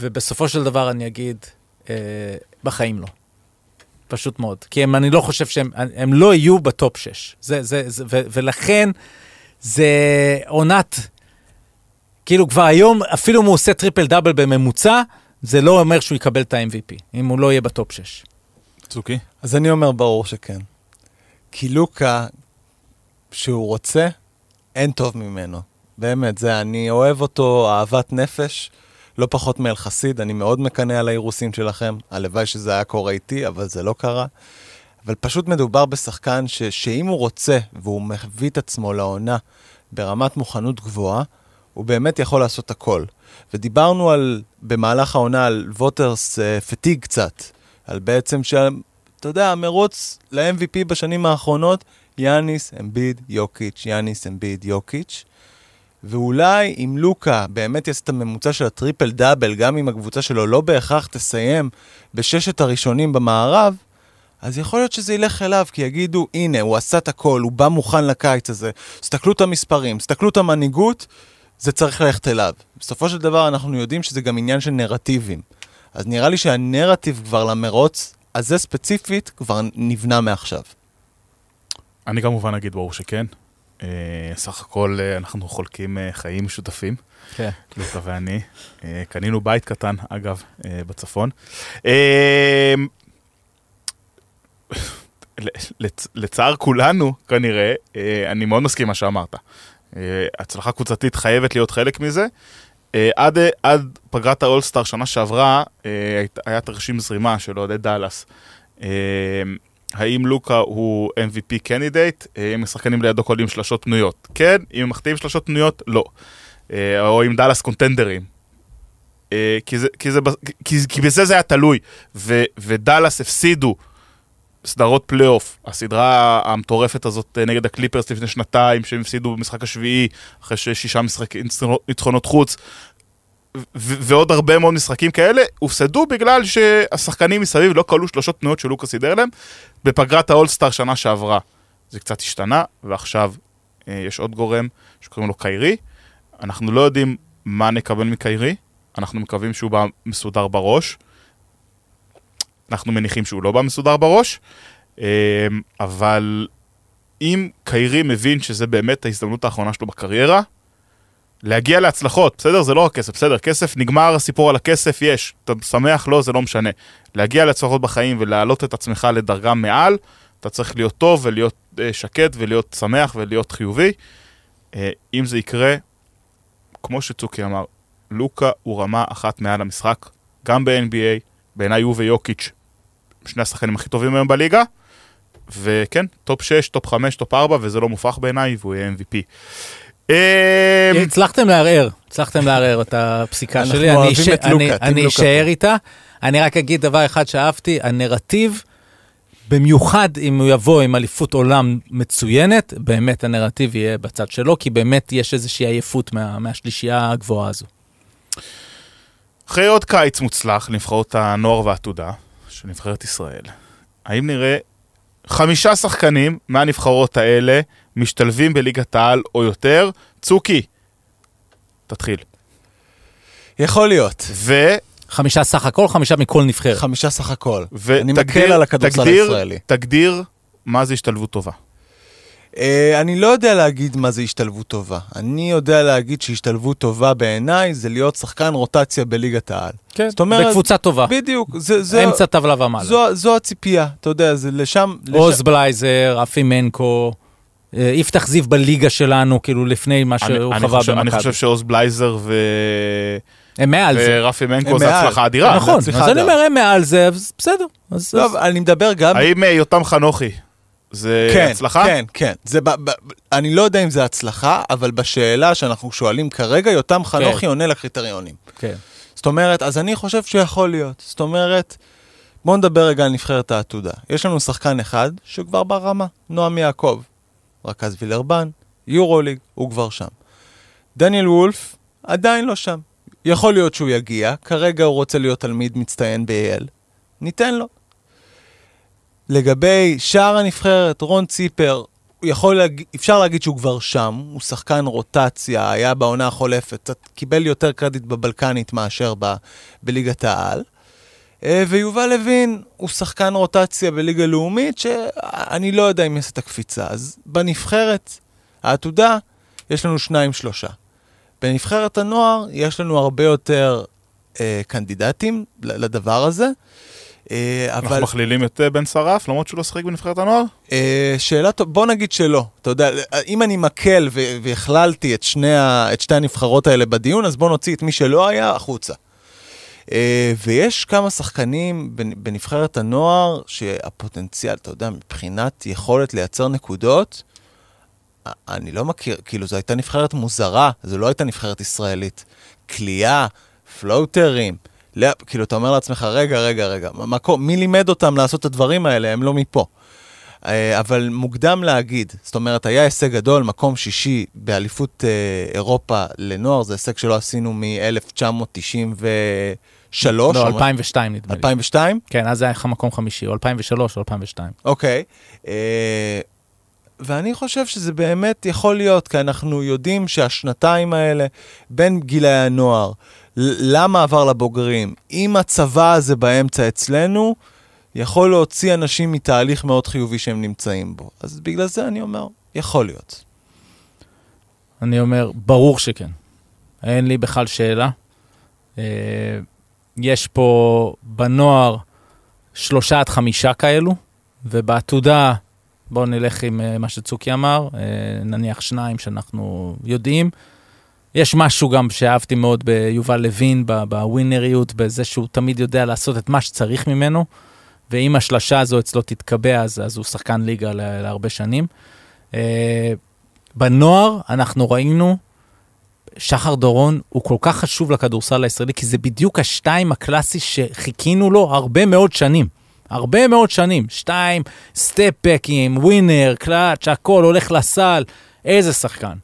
[SPEAKER 3] ובסופו של דבר אני אגיד, אה, בחיים לא. פשוט מאוד. כי הם, אני לא חושב שהם הם לא יהיו בטופ 6. זה, זה, זה, ו, ולכן, זה עונת, כאילו כבר היום, אפילו אם הוא עושה טריפל דאבל בממוצע, זה לא אומר שהוא יקבל את ה-MVP, אם הוא לא יהיה בטופ 6.
[SPEAKER 1] צוקי.
[SPEAKER 2] אז אני אומר ברור שכן. כי לוקה, שהוא רוצה, אין טוב ממנו. באמת, זה, אני אוהב אותו אהבת נפש, לא פחות מאלחסיד, אני מאוד מקנא על האירוסים שלכם. הלוואי שזה היה קורה איתי, אבל זה לא קרה. אבל פשוט מדובר בשחקן ש, שאם הוא רוצה, והוא מביא את עצמו לעונה ברמת מוכנות גבוהה, הוא באמת יכול לעשות הכל. ודיברנו על, במהלך העונה על ווטרס פטיג קצת, על בעצם ש... אתה יודע, המרוץ ל-MVP בשנים האחרונות, יאניס, אמביד, יוקיץ', יאניס, אמביד, יוקיץ'. ואולי אם לוקה באמת יעשה את הממוצע של הטריפל דאבל, גם אם הקבוצה שלו לא בהכרח תסיים בששת הראשונים במערב, אז יכול להיות שזה ילך אליו, כי יגידו, הנה, הוא עשה את הכל, הוא בא מוכן לקיץ הזה. תסתכלו את המספרים, תסתכלו את המנהיגות, זה צריך ללכת אליו. בסופו של דבר אנחנו יודעים שזה גם עניין של נרטיבים. אז נראה לי שהנרטיב כבר למרוץ הזה ספציפית כבר נבנה מעכשיו.
[SPEAKER 1] אני כמובן אגיד ברור שכן. אה, סך הכל אה, אנחנו חולקים אה, חיים משותפים.
[SPEAKER 3] כן.
[SPEAKER 1] לוקה ואני. אה, קנינו בית קטן, אגב, אה, בצפון. אה, לצ- לצער כולנו, כנראה, אה, אני מאוד מסכים מה שאמרת. אה, הצלחה קבוצתית חייבת להיות חלק מזה. אה, עד, עד פגרת האולסטאר שנה שעברה, אה, היה תרשים זרימה של אוהדי דאלאס. האם לוקה הוא MVP candidate? אם השחקנים לידו קולעים שלשות פנויות? כן. אם הם מחטיאים שלשות פנויות? לא. האם דאלאס contender ים. כי, זה, כי, זה, כי, כי בזה זה היה תלוי, ו, ודאלאס הפסידו סדרות פלייאוף, הסדרה המטורפת הזאת אה, נגד הקליפרס לפני שנתיים, שהם הפסידו במשחק השביעי, אחרי ששישה משחק, ניצחונות חוץ, ו- ועוד הרבה מאוד משחקים כאלה, הופסדו בגלל שהשחקנים מסביב לא קלעו שלשות פנויות שלוקה סידר להם בפגרת האולסטאר שנה שעברה. זה קצת השתנה, ועכשיו אה, יש עוד גורם שקוראים לו קיירי. אנחנו לא יודעים מה נקבל מקיירי, אנחנו מקווים שהוא בא מסודר בראש. אנחנו מניחים שהוא לא בא מסודר בראש, אה, אבל אם קיירי מבין שזה באמת ההזדמנות האחרונה שלו בקריירה, להגיע להצלחות, בסדר? זה לא רק כסף, בסדר, כסף נגמר, הסיפור על הכסף יש, אתה שמח, לא, זה לא משנה. להגיע להצלחות בחיים ולהעלות את עצמך לדרגה מעל, אתה צריך להיות טוב ולהיות אה, שקט ולהיות שמח ולהיות חיובי. אה, אם זה יקרה, כמו שצוקי אמר, לוקה הוא רמה אחת מעל המשחק, גם ב-NBA, בעיניי הוא ויוקיץ', שני השחקנים הכי טובים היום בליגה, וכן, טופ 6, טופ 5, טופ 4, וזה לא מופרך בעיניי, והוא יהיה MVP.
[SPEAKER 3] אמ, הצלחתם לערער, הצלחתם לערער את הפסיקה שלי. אני אשאר איתה. אני רק אגיד דבר אחד שאהבתי, הנרטיב, במיוחד אם הוא יבוא עם אליפות עולם מצוינת, באמת הנרטיב יהיה בצד שלו, כי באמת יש איזושהי עייפות מה, מהשלישייה הגבוהה הזו.
[SPEAKER 1] אחרי עוד קיץ מוצלח לנבחרות הנוער והעתודה של נבחרת ישראל, האם נראה חמישה שחקנים מהנבחרות האלה משתלבים בליגת העל או יותר. צוקי, תתחיל.
[SPEAKER 2] יכול להיות.
[SPEAKER 1] ו...
[SPEAKER 3] חמישה סך הכל, חמישה מכל נבחרת.
[SPEAKER 2] חמישה סך הכל. אני מקל על הכדורסל הישראלי.
[SPEAKER 1] תגדיר מה זה השתלבות טובה.
[SPEAKER 2] Uh, אני לא יודע להגיד מה זה השתלבות טובה. אני יודע להגיד שהשתלבות טובה בעיניי זה להיות שחקן רוטציה בליגת העל.
[SPEAKER 3] כן, זאת אומרת, בקבוצה טובה.
[SPEAKER 2] בדיוק. זה, זה,
[SPEAKER 3] אמצע טבלה ומעלה.
[SPEAKER 2] זו, זו הציפייה, אתה יודע, זה לשם...
[SPEAKER 3] עוז לשם... בלייזר, רפי מנקו, אה, יפתח זיו בליגה שלנו, כאילו לפני מה שהוא חווה במכבי.
[SPEAKER 1] אני חושב שעוז בלייזר ו...
[SPEAKER 3] הם מעל זה.
[SPEAKER 1] ורפי מנקו זה הצלחה אדירה.
[SPEAKER 3] נכון, אז אני אומר, הם מעל זה, אז בסדר.
[SPEAKER 2] לא, אני מדבר גם...
[SPEAKER 1] האם אה, יותם חנוכי זה
[SPEAKER 2] כן,
[SPEAKER 1] הצלחה?
[SPEAKER 2] כן, כן. זה ב, ב, אני לא יודע אם זה הצלחה, אבל בשאלה שאנחנו שואלים כרגע, יותם חנוכי כן. עונה לקריטריונים.
[SPEAKER 3] כן.
[SPEAKER 2] זאת אומרת, אז אני חושב שיכול להיות. זאת אומרת, בואו נדבר רגע על נבחרת העתודה. יש לנו שחקן אחד שכבר ברמה, נועם יעקב. רכז וילרבן, יורוליג, הוא כבר שם. דניאל וולף עדיין לא שם. יכול להיות שהוא יגיע, כרגע הוא רוצה להיות תלמיד מצטיין ב-AL, ניתן לו. לגבי שאר הנבחרת, רון ציפר, יכול להג... אפשר להגיד שהוא כבר שם, הוא שחקן רוטציה, היה בעונה החולפת, קיבל יותר קרדיט בבלקנית מאשר ב... בליגת העל. אה, ויובל לוין הוא שחקן רוטציה בליגה לאומית, שאני לא יודע אם יעשה את הקפיצה. אז בנבחרת, העתודה, יש לנו שניים-שלושה. בנבחרת הנוער יש לנו הרבה יותר אה, קנדידטים לדבר הזה.
[SPEAKER 1] אה, אבל... אנחנו מכלילים את אה, בן שרף, למרות שהוא לא שחק בנבחרת הנוער?
[SPEAKER 2] אה, שאלה טובה, בוא נגיד שלא. אתה יודע, אם אני מקל והכללתי את, את שתי הנבחרות האלה בדיון, אז בוא נוציא את מי שלא היה החוצה. ויש כמה שחקנים בנבחרת הנוער שהפוטנציאל, אתה יודע, מבחינת יכולת לייצר נקודות, אני לא מכיר, כאילו זו הייתה נבחרת מוזרה, זו לא הייתה נבחרת ישראלית. כליאה, פלוטרים, לא, כאילו אתה אומר לעצמך, רגע, רגע, רגע, מקום, מי לימד אותם לעשות את הדברים האלה? הם לא מפה. אה, אבל מוקדם להגיד, זאת אומרת, היה הישג גדול, מקום שישי באליפות אה, אירופה לנוער, זה הישג שלא עשינו מ-1993.
[SPEAKER 3] לא, 2002 נדמה לי.
[SPEAKER 2] 2002?
[SPEAKER 3] כן, אז זה היה מקום חמישי, או 2003 או 2002.
[SPEAKER 2] אוקיי. אה, ואני חושב שזה באמת יכול להיות, כי אנחנו יודעים שהשנתיים האלה, בין גילאי הנוער למעבר לבוגרים, עם הצבא הזה באמצע אצלנו, יכול להוציא אנשים מתהליך מאוד חיובי שהם נמצאים בו. אז בגלל זה אני אומר, יכול להיות.
[SPEAKER 3] אני אומר, ברור שכן. אין לי בכלל שאלה. אה, יש פה בנוער שלושה עד חמישה כאלו, ובעתודה, בואו נלך עם אה, מה שצוקי אמר, אה, נניח שניים שאנחנו יודעים. יש משהו גם שאהבתי מאוד ביובל לוין, בווינריות, בזה שהוא תמיד יודע לעשות את מה שצריך ממנו. ואם השלשה הזו אצלו תתקבע, אז, אז הוא שחקן ליגה לה, להרבה שנים. Uh, בנוער אנחנו ראינו שחר דורון הוא כל כך חשוב לכדורסל הישראלי, כי זה בדיוק השתיים הקלאסי שחיכינו לו הרבה מאוד שנים. הרבה מאוד שנים. שתיים, סטפ-בקים, ווינר, קלאץ', הכל הולך לסל. איזה שחקן.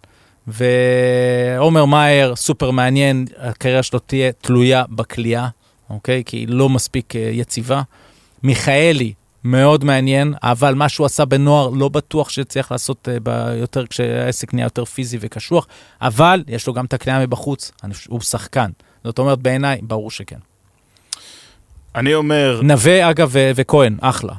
[SPEAKER 3] ועומר מאייר, סופר מעניין, הקריירה שלו תהיה תלויה בכלייה, אוקיי? כי היא לא מספיק אה, יציבה. מיכאלי, מאוד מעניין, אבל מה שהוא עשה בנוער לא בטוח שצריך לעשות uh, יותר כשהעסק נהיה יותר פיזי וקשוח, אבל יש לו גם את הקנייה מבחוץ, הוא שחקן. זאת אומרת, בעיניי, ברור שכן.
[SPEAKER 1] אני אומר...
[SPEAKER 3] נווה, אגב, וכהן, אחלה.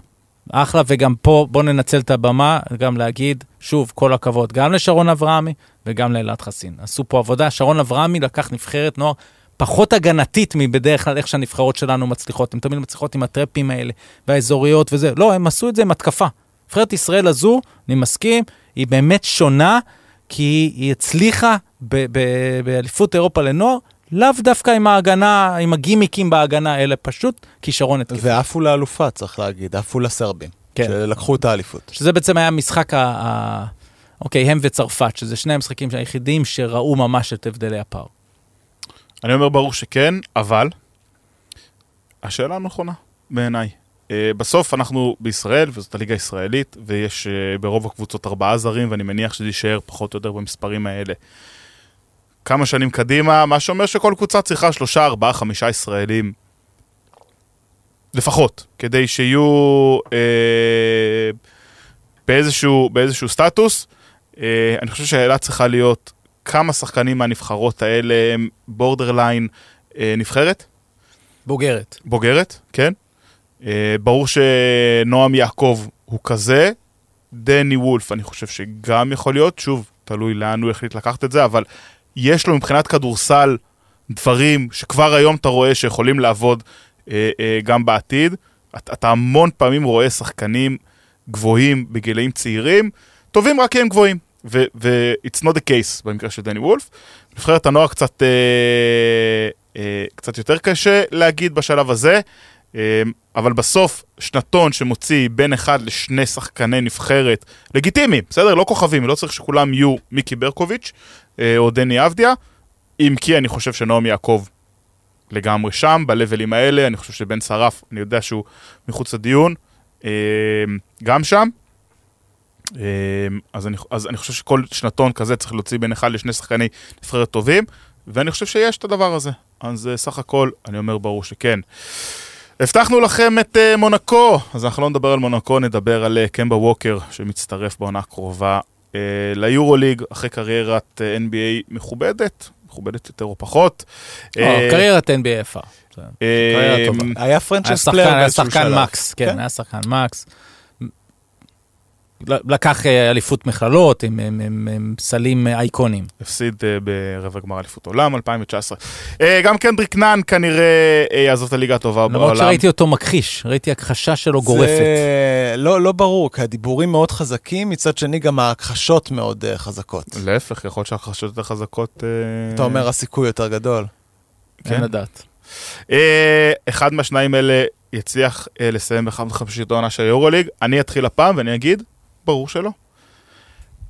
[SPEAKER 3] אחלה, וגם פה בואו ננצל את הבמה, גם להגיד, שוב, כל הכבוד, גם לשרון אברהמי וגם לאלעד חסין. עשו פה עבודה, שרון אברהמי לקח נבחרת נוער פחות הגנתית מבדרך כלל איך שהנבחרות שלנו מצליחות. הן תמיד מצליחות עם הטרפים האלה והאזוריות וזה. לא, הם עשו את זה עם התקפה. נבחרת ישראל הזו, אני מסכים, היא באמת שונה, כי היא הצליחה באליפות אירופה לנוער, לאו דווקא עם ההגנה, עם הגימיקים בהגנה, אלא פשוט כישרון התקפי.
[SPEAKER 2] ועפו לאלופה, צריך להגיד, עפו לסרבים. כן. שלקחו את האליפות.
[SPEAKER 3] שזה בעצם היה המשחק ה... ה... אוקיי, הם וצרפת, שזה שני המשחקים היחידים שראו ממש את הבדלי הפער.
[SPEAKER 1] אני אומר ברור שכן, אבל השאלה נכונה בעיניי. Uh, בסוף אנחנו בישראל, וזאת הליגה הישראלית, ויש uh, ברוב הקבוצות ארבעה זרים, ואני מניח שזה יישאר פחות או יותר במספרים האלה. כמה שנים קדימה, מה שאומר שכל קבוצה צריכה שלושה, ארבעה, חמישה ישראלים לפחות, כדי שיהיו אה, באיזשהו, באיזשהו סטטוס. אה, אני חושב שהשאלה צריכה להיות כמה שחקנים מהנבחרות האלה הם בורדרליין אה, נבחרת?
[SPEAKER 3] בוגרת.
[SPEAKER 1] בוגרת, כן. אה, ברור שנועם יעקב הוא כזה. דני וולף, אני חושב שגם יכול להיות, שוב, תלוי לאן הוא החליט לקחת את זה, אבל יש לו מבחינת כדורסל דברים שכבר היום אתה רואה שיכולים לעבוד אה, אה, גם בעתיד. אתה, אתה המון פעמים רואה שחקנים גבוהים בגילאים צעירים, טובים רק כי הם גבוהים. ו-it's not the case במקרה של דני וולף. נבחרת הנוער קצת, אה, אה, קצת יותר קשה להגיד בשלב הזה, אבל בסוף שנתון שמוציא בין אחד לשני שחקני נבחרת לגיטימיים, בסדר? לא כוכבים, לא צריך שכולם יהיו מיקי ברקוביץ' אה, או דני אבדיה, אם כי אני חושב שנועם יעקב לגמרי שם, בלבלים האלה, אני חושב שבן שרף, אני יודע שהוא מחוץ לדיון, אה, גם שם. אמ, אז אני, אז אני חושב שכל שנתון כזה צריך להוציא בין אחד לשני שחקני נבחרת טובים, ואני חושב שיש את הדבר הזה. אז אה, סך הכל, אני אומר ברור שכן. הבטחנו לכם את uh, מונקו, אז אנחנו לא נדבר על מונקו, נדבר על uh, קמבה ווקר, שמצטרף בעונה הקרובה uh, ליורוליג, אחרי קריירת uh, NBA מכובדת, מכובדת יותר או פחות.
[SPEAKER 3] אה, קריירת NBA יפה.
[SPEAKER 2] היה franchise player
[SPEAKER 3] באיזשהו שלב. היה שחקן מקס, כן, כן, היה שחקן מקס. לקח אה, אליפות מכללות עם, עם, עם, עם סלים אה, אייקונים.
[SPEAKER 1] הפסיד אה, ברבע גמר אליפות עולם 2019. אה, גם קנדריק נאן כנראה יעזוב את הליגה הטובה בעולם.
[SPEAKER 3] למרות שראיתי אותו מכחיש, ראיתי הכחשה שלו גורפת.
[SPEAKER 2] זה לא, לא ברור, כי הדיבורים מאוד חזקים, מצד שני גם ההכחשות מאוד חזקות.
[SPEAKER 1] להפך, יכול להיות שההכחשות יותר חזקות...
[SPEAKER 2] אתה אומר הסיכוי יותר גדול.
[SPEAKER 3] כן. אין לדעת.
[SPEAKER 1] אחד מהשניים האלה יצליח לסיים באחד מחמישית העונה של יורוליג. אני אתחיל הפעם ואני אגיד, ברור שלא.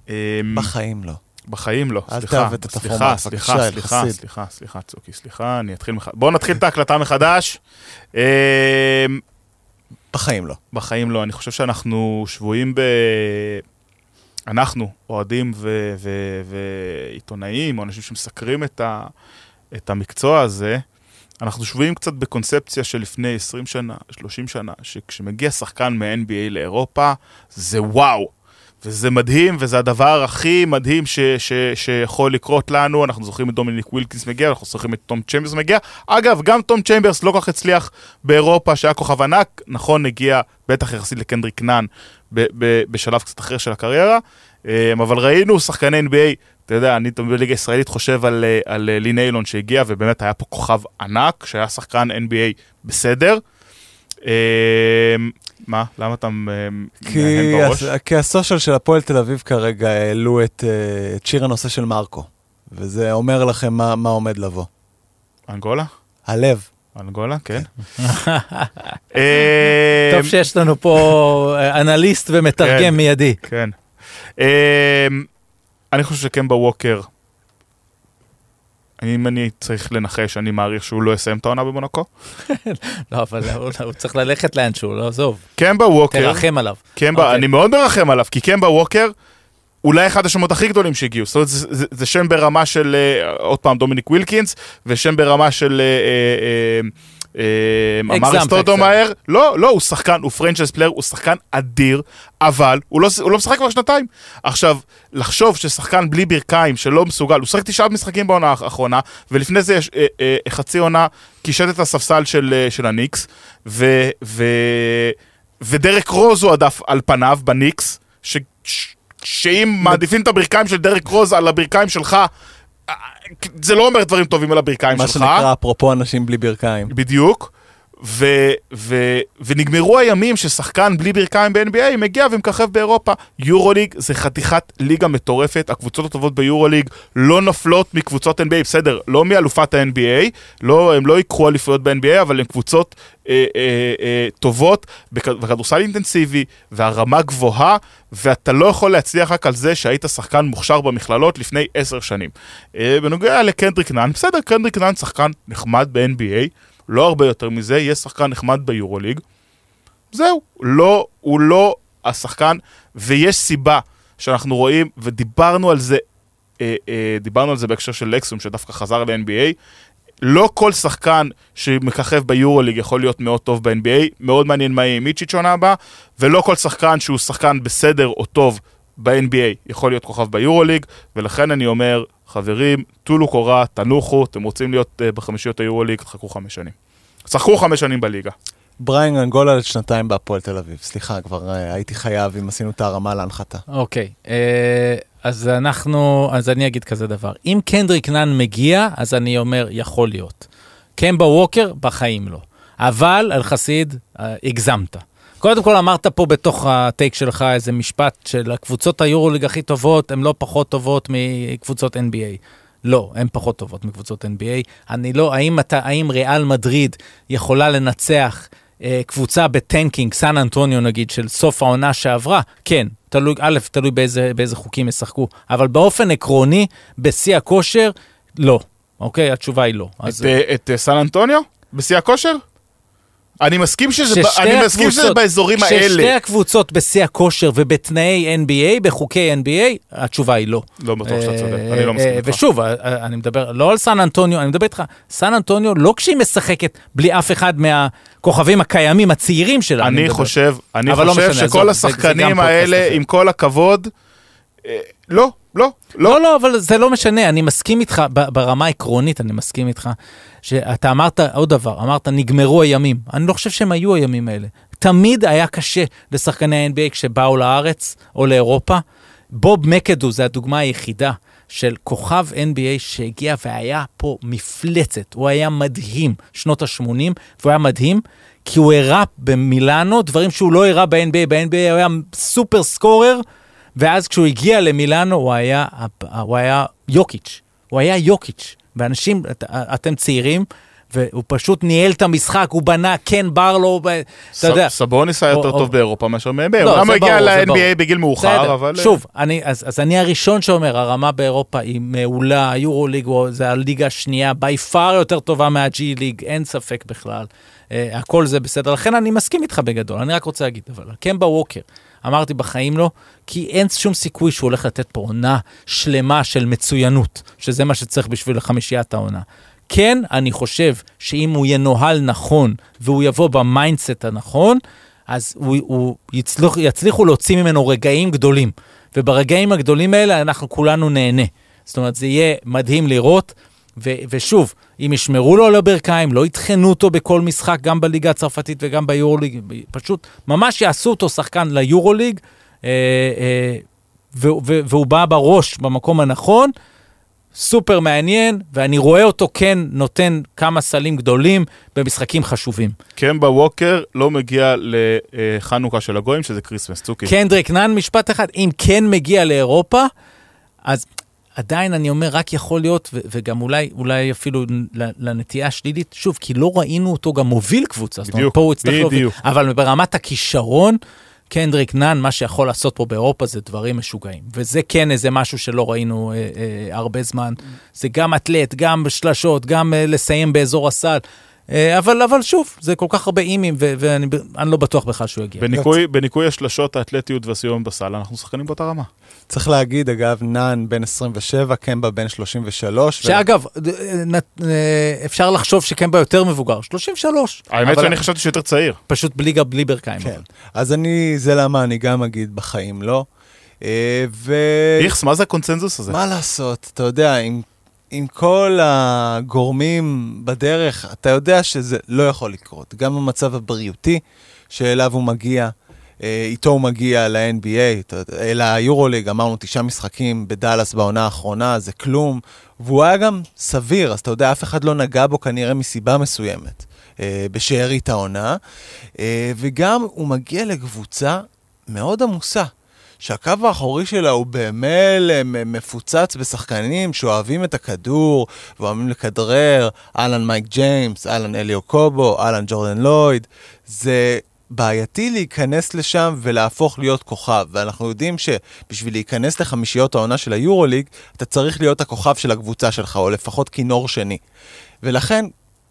[SPEAKER 2] אמ, בחיים לא.
[SPEAKER 1] בחיים לא,
[SPEAKER 2] סליחה, את
[SPEAKER 1] הפורמט, סליחה, סליחה, סליחה, סליחה, צוקי, סליחה, אני אתחיל מחדש. בואו נתחיל את ההקלטה מחדש. אמ,
[SPEAKER 2] בחיים לא.
[SPEAKER 1] בחיים לא, אני חושב שאנחנו שבויים ב... אנחנו, אוהדים ועיתונאים, או אנשים שמסקרים את, ה... את המקצוע הזה, אנחנו שבויים קצת בקונספציה של לפני 20 שנה, 30 שנה, שכשמגיע שחקן מ-NBA לאירופה, זה וואו. וזה מדהים, וזה הדבר הכי מדהים ש, ש, שיכול לקרות לנו. אנחנו זוכרים את דומיניק ווילקינס מגיע, אנחנו זוכרים את תום צ'מברס מגיע. אגב, גם תום צ'מברס לא כך הצליח באירופה, שהיה כוכב ענק. נכון, הגיע בטח יחסית לקנדריק נאן בשלב קצת אחר של הקריירה. אה, אבל ראינו שחקני NBA אתה יודע, אני תמיד בליגה הישראלית חושב על, אה, על אה, לין אילון שהגיע, ובאמת היה פה כוכב ענק, שהיה שחקן NBA בסדר. אה, מה? למה אתה מהנהן בראש?
[SPEAKER 2] כי הסושיאל של הפועל תל אביב כרגע העלו את, את שיר הנושא של מרקו, וזה אומר לכם מה, מה עומד לבוא.
[SPEAKER 1] אנגולה?
[SPEAKER 2] הלב.
[SPEAKER 1] אנגולה, כן.
[SPEAKER 3] טוב שיש לנו פה אנליסט ומתרגם כן, מיידי.
[SPEAKER 1] כן. אני חושב שקמבה ווקר אם אני צריך לנחש, אני מעריך שהוא לא יסיים את העונה במונקו.
[SPEAKER 3] לא, אבל הוא, צריך ללכת לאנשהו, לא עזוב.
[SPEAKER 1] קמבה ווקר,
[SPEAKER 3] תרחם עליו.
[SPEAKER 1] קמבה,
[SPEAKER 3] אוקיי.
[SPEAKER 1] אני מאוד מרחם עליו, כי קמבה ווקר, אולי אחד השמות הכי גדולים שהגיעו. זאת אומרת, זה, זה, זה שם ברמה של, אה, עוד פעם, דומיניק ווילקינס, ושם ברמה של... אה, אה, אמר
[SPEAKER 3] הגזמת
[SPEAKER 1] אסטודו
[SPEAKER 3] קצת.
[SPEAKER 1] מהר, לא, לא, הוא שחקן, הוא franchise player, הוא שחקן אדיר, אבל הוא לא, הוא לא משחק כבר שנתיים. עכשיו, לחשוב ששחקן בלי ברכיים, שלא מסוגל, הוא שיחק תשעה משחקים בעונה האחרונה, ולפני זה יש אה, אה, חצי עונה קישט את הספסל של, אה, של הניקס, ו, ו, ודרק רוז הוא הדף על פניו בניקס, ש, ש, שאם מעדיפים את הברכיים של דרק רוז על הברכיים שלך, אה, זה לא אומר דברים טובים על הברכיים
[SPEAKER 2] מה
[SPEAKER 1] שלך.
[SPEAKER 2] שנקרא, אפרופו אנשים בלי ברכיים.
[SPEAKER 1] בדיוק. ו, ו, ונגמרו הימים ששחקן בלי ברכיים ב-NBA מגיע ומככב באירופה. יורוליג זה חתיכת ליגה מטורפת, הקבוצות הטובות ביורוליג לא נופלות מקבוצות NBA, בסדר, לא מאלופת ה-NBA, לא, הם לא ייקחו אליפויות ב-NBA, אבל הן קבוצות אה, אה, אה, טובות בכ- בכדורסל אינטנסיבי, והרמה גבוהה, ואתה לא יכול להצליח רק על זה שהיית שחקן מוכשר במכללות לפני עשר שנים. אה, בנוגע לקנדריק נאן, בסדר, קנדריק נאן שחקן נחמד ב-NBA, לא הרבה יותר מזה, יהיה שחקן נחמד ביורוליג. זהו, לא, הוא לא השחקן, ויש סיבה שאנחנו רואים, ודיברנו על זה, אה, אה, דיברנו על זה בהקשר של לקסום, שדווקא חזר ל-NBA, לא כל שחקן שמככב ביורוליג יכול להיות מאוד טוב ב-NBA, מאוד מעניין מה יהיה עם מיצ'יץ' עונה הבאה, ולא כל שחקן שהוא שחקן בסדר או טוב ב-NBA יכול להיות כוכב ביורוליג, ולכן אני אומר, חברים, טולו קורה, תנוחו, אתם רוצים להיות uh, בחמישיות היורוליג, תחכו חמש שנים. שחקו חמש שנים בליגה.
[SPEAKER 2] בריין אנגולה שנתיים בהפועל תל אביב. סליחה, כבר אה, הייתי חייב אם עשינו את הרמה להנחתה.
[SPEAKER 3] אוקיי, אה, אז אנחנו, אז אני אגיד כזה דבר. אם קנדריק נאן מגיע, אז אני אומר, יכול להיות. קמבה ווקר, בחיים לא. אבל, אל חסיד, אה, הגזמת. קודם כל אמרת פה בתוך הטייק שלך איזה משפט של הקבוצות היורוליג הכי טובות, הן לא פחות טובות מקבוצות NBA. לא, הן פחות טובות מקבוצות NBA. אני לא, האם, אתה, האם ריאל מדריד יכולה לנצח אה, קבוצה בטנקינג, סן אנטוניו נגיד, של סוף העונה שעברה? כן, תלוי, א', תלוי באיזה, באיזה חוקים ישחקו, אבל באופן עקרוני, בשיא הכושר, לא. אוקיי? התשובה היא לא. אז
[SPEAKER 1] את, אה, את אה, סן אנטוניו? בשיא הכושר? אני מסכים שזה, ב-
[SPEAKER 3] ששתי
[SPEAKER 1] אני מסכים שזה
[SPEAKER 3] הקבוצות-
[SPEAKER 1] באזורים
[SPEAKER 3] ששתי
[SPEAKER 1] האלה.
[SPEAKER 3] הקבוצות בשיא הכושר ובתנאי NBA, בחוקי NBA, התשובה היא לא.
[SPEAKER 1] לא בטוח שאתה צודק,
[SPEAKER 3] אה,
[SPEAKER 1] אני לא מסכים
[SPEAKER 3] אה,
[SPEAKER 1] איתך.
[SPEAKER 3] ושוב, אה, אני מדבר לא על סן אנטוניו, אני מדבר איתך, סן אנטוניו, לא כשהיא משחקת בלי אף אחד מהכוכבים הקיימים, הצעירים שלה.
[SPEAKER 1] אני
[SPEAKER 3] מדבר.
[SPEAKER 1] חושב, אני
[SPEAKER 3] לא
[SPEAKER 1] חושב
[SPEAKER 3] משנה,
[SPEAKER 1] שכל
[SPEAKER 3] עזוב, זה- זה
[SPEAKER 1] השחקנים האלה. עם כל הכבוד, לא, לא, לא.
[SPEAKER 3] לא, לא, אבל זה לא משנה, אני מסכים איתך, ברמה העקרונית אני מסכים איתך, שאתה אמרת עוד דבר, אמרת נגמרו הימים. אני לא חושב שהם היו הימים האלה. תמיד היה קשה לשחקני ה-NBA כשבאו לארץ או לאירופה. בוב מקדו זה הדוגמה היחידה של כוכב NBA שהגיע והיה פה מפלצת. הוא היה מדהים, שנות ה-80, והוא היה מדהים. כי הוא הראה במילאנו דברים שהוא לא הראה ב-NBA, ב-NBA הוא היה סופר סקורר, ואז כשהוא הגיע למילאנו הוא היה, הוא היה יוקיץ', הוא היה יוקיץ', ואנשים, את, אתם צעירים, והוא פשוט ניהל את המשחק, הוא בנה קן ברלו, אתה יודע.
[SPEAKER 1] סבוניס היה יותר טוב באירופה מאשר מ-NBA.
[SPEAKER 3] לא,
[SPEAKER 1] הוא הגיע
[SPEAKER 3] זה ברור.
[SPEAKER 1] ל-NBA בגיל מאוחר, אבל... אה,
[SPEAKER 3] שוב, אני, אז, אז אני הראשון שאומר, הרמה באירופה היא מעולה, היורוליג הוא- זה הליגה השנייה, בי פאר יותר טובה מהג'י ליג, אין ספק בכלל. Uh, הכל זה בסדר, לכן אני מסכים איתך בגדול, אני רק רוצה להגיד, אבל קמבה ווקר, אמרתי בחיים לא, כי אין שום סיכוי שהוא הולך לתת פה עונה שלמה של מצוינות, שזה מה שצריך בשביל החמישיית העונה. כן, אני חושב שאם הוא ינוהל נכון, והוא יבוא ב mindset הנכון, אז הוא, הוא יצליח, יצליחו להוציא ממנו רגעים גדולים. וברגעים הגדולים האלה אנחנו כולנו נהנה. זאת אומרת, זה יהיה מדהים לראות. ו- ושוב, אם ישמרו לו על הברכיים, לא יטחנו אותו בכל משחק, גם בליגה הצרפתית וגם ביורוליג, פשוט ממש יעשו אותו שחקן ליורוליג, אה, אה, ו- ו- והוא בא בראש במקום הנכון, סופר מעניין, ואני רואה אותו כן נותן כמה סלים גדולים במשחקים חשובים.
[SPEAKER 1] קמבה ווקר לא מגיע לחנוכה של הגויים, שזה כריסמס, צוקי.
[SPEAKER 3] קנדריק נאן, משפט אחד, אם כן מגיע לאירופה, אז עדיין אני אומר, רק יכול להיות, ו- וגם אולי, אולי אפילו לנטייה השלילית, שוב, כי לא ראינו אותו גם מוביל קבוצה. זאת אומרת,
[SPEAKER 1] בדיוק,
[SPEAKER 3] פה הוא יצטרך להוביל.
[SPEAKER 1] בדיוק.
[SPEAKER 3] אבל ברמת הכישרון, קנדריק נאן, מה שיכול לעשות פה באירופה זה דברים משוגעים. וזה כן איזה משהו שלא ראינו אה, אה, הרבה זמן. זה גם אתלט, גם בשלשות, גם אה, לסיים באזור הסל. אה, אבל, אבל שוב, זה כל כך הרבה אימים, ו- ואני לא בטוח בכלל שהוא יגיע.
[SPEAKER 1] בניקוי, בניקוי השלשות, האתלטיות והסיום בסל, אנחנו שחקנים באותה רמה.
[SPEAKER 2] צריך להגיד, אגב, נאן בן 27, קמבה בן 33. ו-
[SPEAKER 3] שאגב, אה, נת- אה, אפשר לחשוב שקמבה יותר מבוגר, 33.
[SPEAKER 1] האמת
[SPEAKER 3] אבל
[SPEAKER 1] שאני חשבתי שיותר צעיר.
[SPEAKER 3] פשוט בליגה בלי ברכיים.
[SPEAKER 2] כן. אז אני, זה למה אני גם אגיד בחיים לא. אה, ו...
[SPEAKER 1] איכס, מה זה הקונצנזוס הזה?
[SPEAKER 2] מה לעשות, אתה יודע, עם, עם כל הגורמים בדרך, אתה יודע שזה לא יכול לקרות. גם המצב הבריאותי שאליו הוא מגיע, אה, איתו הוא מגיע ל-NBA, אה, ליורוליג, אמרנו תשעה משחקים בדאלאס בעונה האחרונה, זה כלום. והוא היה גם סביר, אז אתה יודע, אף אחד לא נגע בו כנראה מסיבה מסוימת, אה, בשארית העונה. אה, וגם הוא מגיע לקבוצה מאוד עמוסה. שהקו האחורי שלה הוא מ- מפוצץ בשחקנים שאוהבים את הכדור ואוהבים לכדרר, אהלן מייק ג'יימס, אהלן אליו קובו, אהלן ג'ורדן לויד. זה בעייתי להיכנס לשם ולהפוך להיות כוכב, ואנחנו יודעים שבשביל להיכנס לחמישיות העונה של היורוליג, אתה צריך להיות הכוכב של הקבוצה שלך, או לפחות כינור שני. ולכן,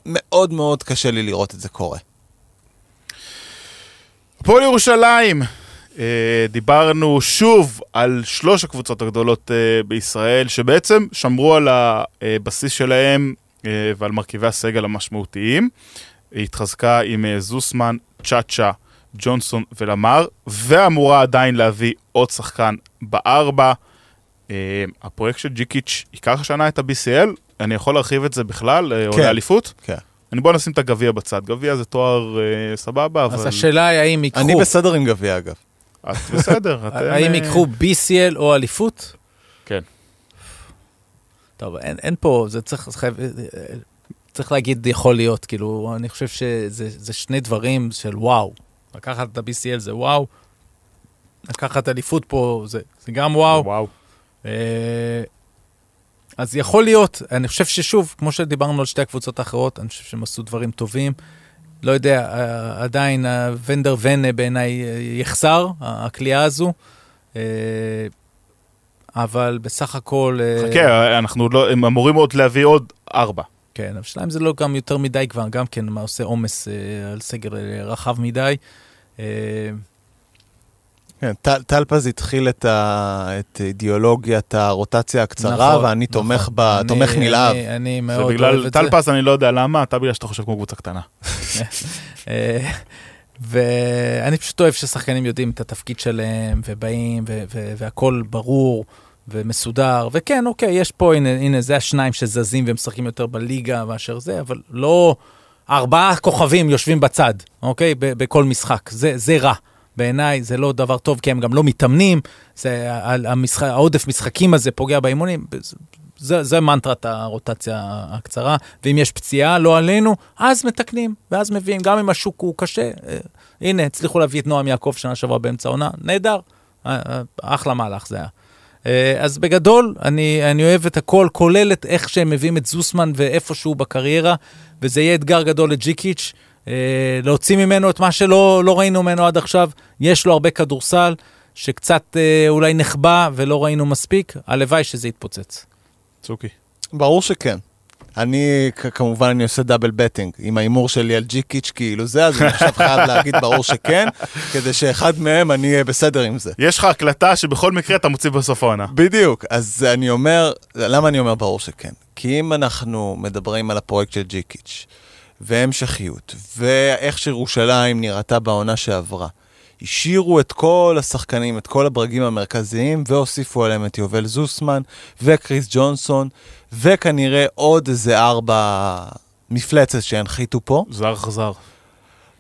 [SPEAKER 2] מאוד מאוד קשה לי לראות את זה קורה.
[SPEAKER 1] הפועל ירושלים, דיברנו שוב על שלוש הקבוצות הגדולות אה, בישראל, שבעצם שמרו על הבסיס שלהם אה, ועל מרכיבי הסגל המשמעותיים. היא התחזקה עם אה, זוסמן, צ'אצ'ה, ג'ונסון ולמר, ואמורה עדיין להביא עוד שחקן בארבע. אה, הפרויקט של ג'יקיץ' ייקח השנה את ה-BCL, אני יכול להרחיב את זה בכלל, אה, או
[SPEAKER 2] כן.
[SPEAKER 1] לאליפות?
[SPEAKER 2] כן.
[SPEAKER 1] אני בוא נשים את הגביע בצד. גביע זה תואר אה, סבבה, אבל...
[SPEAKER 3] אז השאלה היא האם ייקחו,
[SPEAKER 2] אני בסדר עם גביע, אגב.
[SPEAKER 1] את בסדר, אתם...
[SPEAKER 3] האם
[SPEAKER 1] אה,
[SPEAKER 3] ייקחו BCL או אליפות?
[SPEAKER 1] כן.
[SPEAKER 3] טוב, אין, אין פה, זה צריך, חייב, צריך להגיד יכול להיות, כאילו, אני חושב שזה זה שני דברים של וואו. לקחת את ה-BCL זה וואו, לקחת אליפות פה זה, זה גם וואו.
[SPEAKER 1] וואו.
[SPEAKER 3] אה, אז יכול להיות, אני חושב ששוב, כמו שדיברנו על שתי הקבוצות האחרות, אני חושב שהם עשו דברים טובים. לא יודע, עדיין הוונדר ונה בעיניי אה, יחסר, הכלייה הזו. אה, אבל בסך הכל... אה,
[SPEAKER 1] חכה, אנחנו עוד לא, הם אמורים עוד להביא עוד ארבע.
[SPEAKER 3] כן, אבל שלהם זה לא גם יותר מדי כבר, גם כן, עושה עומס על סגל אה, רחב מדי.
[SPEAKER 2] כן, טל- טלפז התחיל את, ה... את אידיאולוגיית הרוטציה הקצרה,
[SPEAKER 3] נכון,
[SPEAKER 2] ואני
[SPEAKER 3] נכון.
[SPEAKER 2] תומך, ב...
[SPEAKER 3] אני-
[SPEAKER 2] תומך נלהב.
[SPEAKER 3] אני, אני מאוד אוהב את זה.
[SPEAKER 1] טלפז, אני לא יודע למה, אתה בגלל שאתה חושב כמו קבוצה קטנה.
[SPEAKER 3] אה, ואני פשוט אוהב ששחקנים יודעים את התפקיד שלהם, ובאים, ו- ו- והכול ברור ומסודר. וכן, אוקיי, יש פה, הנה, הנה, זה השניים שזזים ומשחקים יותר בליגה מאשר זה, אבל לא ארבעה כוכבים יושבים בצד, אוקיי? ב- בכל משחק. זה, זה רע. בעיניי זה לא דבר טוב, כי הם גם לא מתאמנים, זה, המשחק, העודף משחקים הזה פוגע באימונים, זה, זה, מנטרת הרוטציה הקצרה, ואם יש פציעה, לא עלינו, אז מתקנים, ואז מביאים, גם אם השוק הוא קשה. אה, הנה, הצליחו להביא את נועם יעקב שנה שעברה באמצע העונה, נהדר, אה, אה, אחלה מהלך זה היה. אז בגדול, אני, אני אוהב את הכל, כולל את איך שהם מביאים את זוסמן ואיפשהו בקריירה, וזה יהיה אתגר גדול לג'יקיץ', להוציא ממנו את מה שלא לא ראינו ממנו עד עכשיו. יש לו הרבה כדורסל, שקצת אה, אולי נחבא ולא ראינו מספיק, הלוואי שזה יתפוצץ.
[SPEAKER 1] צוקי.
[SPEAKER 2] ברור שכן. אני, כמובן, אני עושה דאבל בטינג עם ההימור שלי על ג'יקיץ' כאילו זה, אז אני עכשיו חייב להגיד ברור שכן, כדי שאחד מהם אני אהיה בסדר עם זה.
[SPEAKER 1] יש לך הקלטה שבכל מקרה אתה מוציא בסוף העונה.
[SPEAKER 2] בדיוק, אז אני אומר, למה אני אומר ברור שכן? כי אם אנחנו מדברים על הפרויקט של ג'יקיץ', והמשכיות, ואיך שירושלים נראתה בעונה שעברה, השאירו את כל השחקנים, את כל הברגים המרכזיים, והוסיפו עליהם את יובל זוסמן, וקריס ג'ונסון, וכנראה עוד איזה ארבע מפלצת שהנחיתו פה.
[SPEAKER 1] זר חזר.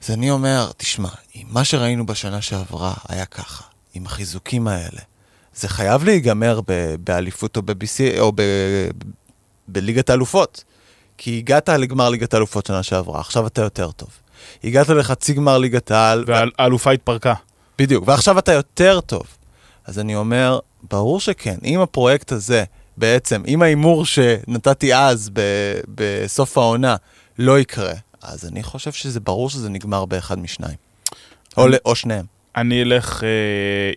[SPEAKER 2] אז אני אומר, תשמע, אם מה שראינו בשנה שעברה היה ככה, עם החיזוקים האלה, זה חייב להיגמר ב- באליפות או ב-BC או ב- בליגת האלופות. כי הגעת לגמר ליגת האלופות שנה שעברה, עכשיו אתה יותר טוב. הגעת לחצי גמר ליגת העל,
[SPEAKER 1] והאלופה התפרקה.
[SPEAKER 2] בדיוק, ועכשיו אתה יותר טוב. אז אני אומר, ברור שכן. אם הפרויקט הזה, בעצם, אם ההימור שנתתי אז, ב- בסוף העונה, לא יקרה, אז אני חושב שזה ברור שזה נגמר באחד משניים. או, ל- או שניהם.
[SPEAKER 1] אני אלך אה,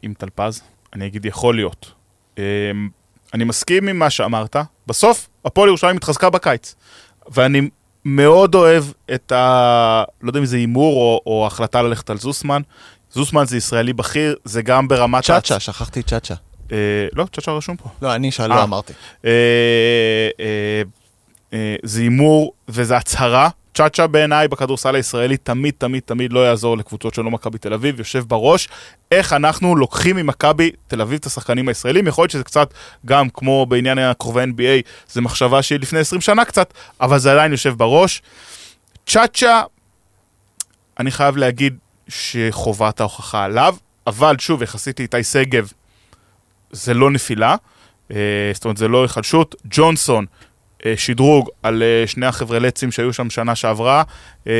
[SPEAKER 1] עם טלפז, אני אגיד יכול להיות. אה, אני מסכים עם מה שאמרת. בסוף, הפועל ירושלים התחזקה בקיץ. ואני מאוד אוהב את ה... לא יודע אם זה הימור או, או החלטה ללכת על זוסמן. זוסמן זה ישראלי בכיר, זה גם ברמת...
[SPEAKER 2] צ'אצ'ה, שכחתי צ'אצ'ה.
[SPEAKER 1] אה, לא, צ'אצ'ה רשום פה.
[SPEAKER 2] לא, אני שאל,
[SPEAKER 1] אה.
[SPEAKER 2] לא אמרתי.
[SPEAKER 1] אה, אה, אה, זה הימור וזה הצהרה. צ'אצ'ה בעיניי בכדורסל הישראלי תמיד תמיד תמיד לא יעזור לקבוצות שלא מכבי תל אביב, יושב בראש איך אנחנו לוקחים ממכבי תל אביב את השחקנים הישראלים, יכול להיות שזה קצת גם כמו בעניין הקרובי NBA, זה מחשבה שהיא לפני 20 שנה קצת, אבל זה עדיין יושב בראש. צ'אצ'ה, אני חייב להגיד שחובת ההוכחה עליו, אבל שוב, יחסית לאיתי שגב, זה לא נפילה, אה, זאת אומרת זה לא היחלשות. ג'ונסון, שדרוג על אה, שני החבר'ה-לצים שהיו שם שנה שעברה, אה,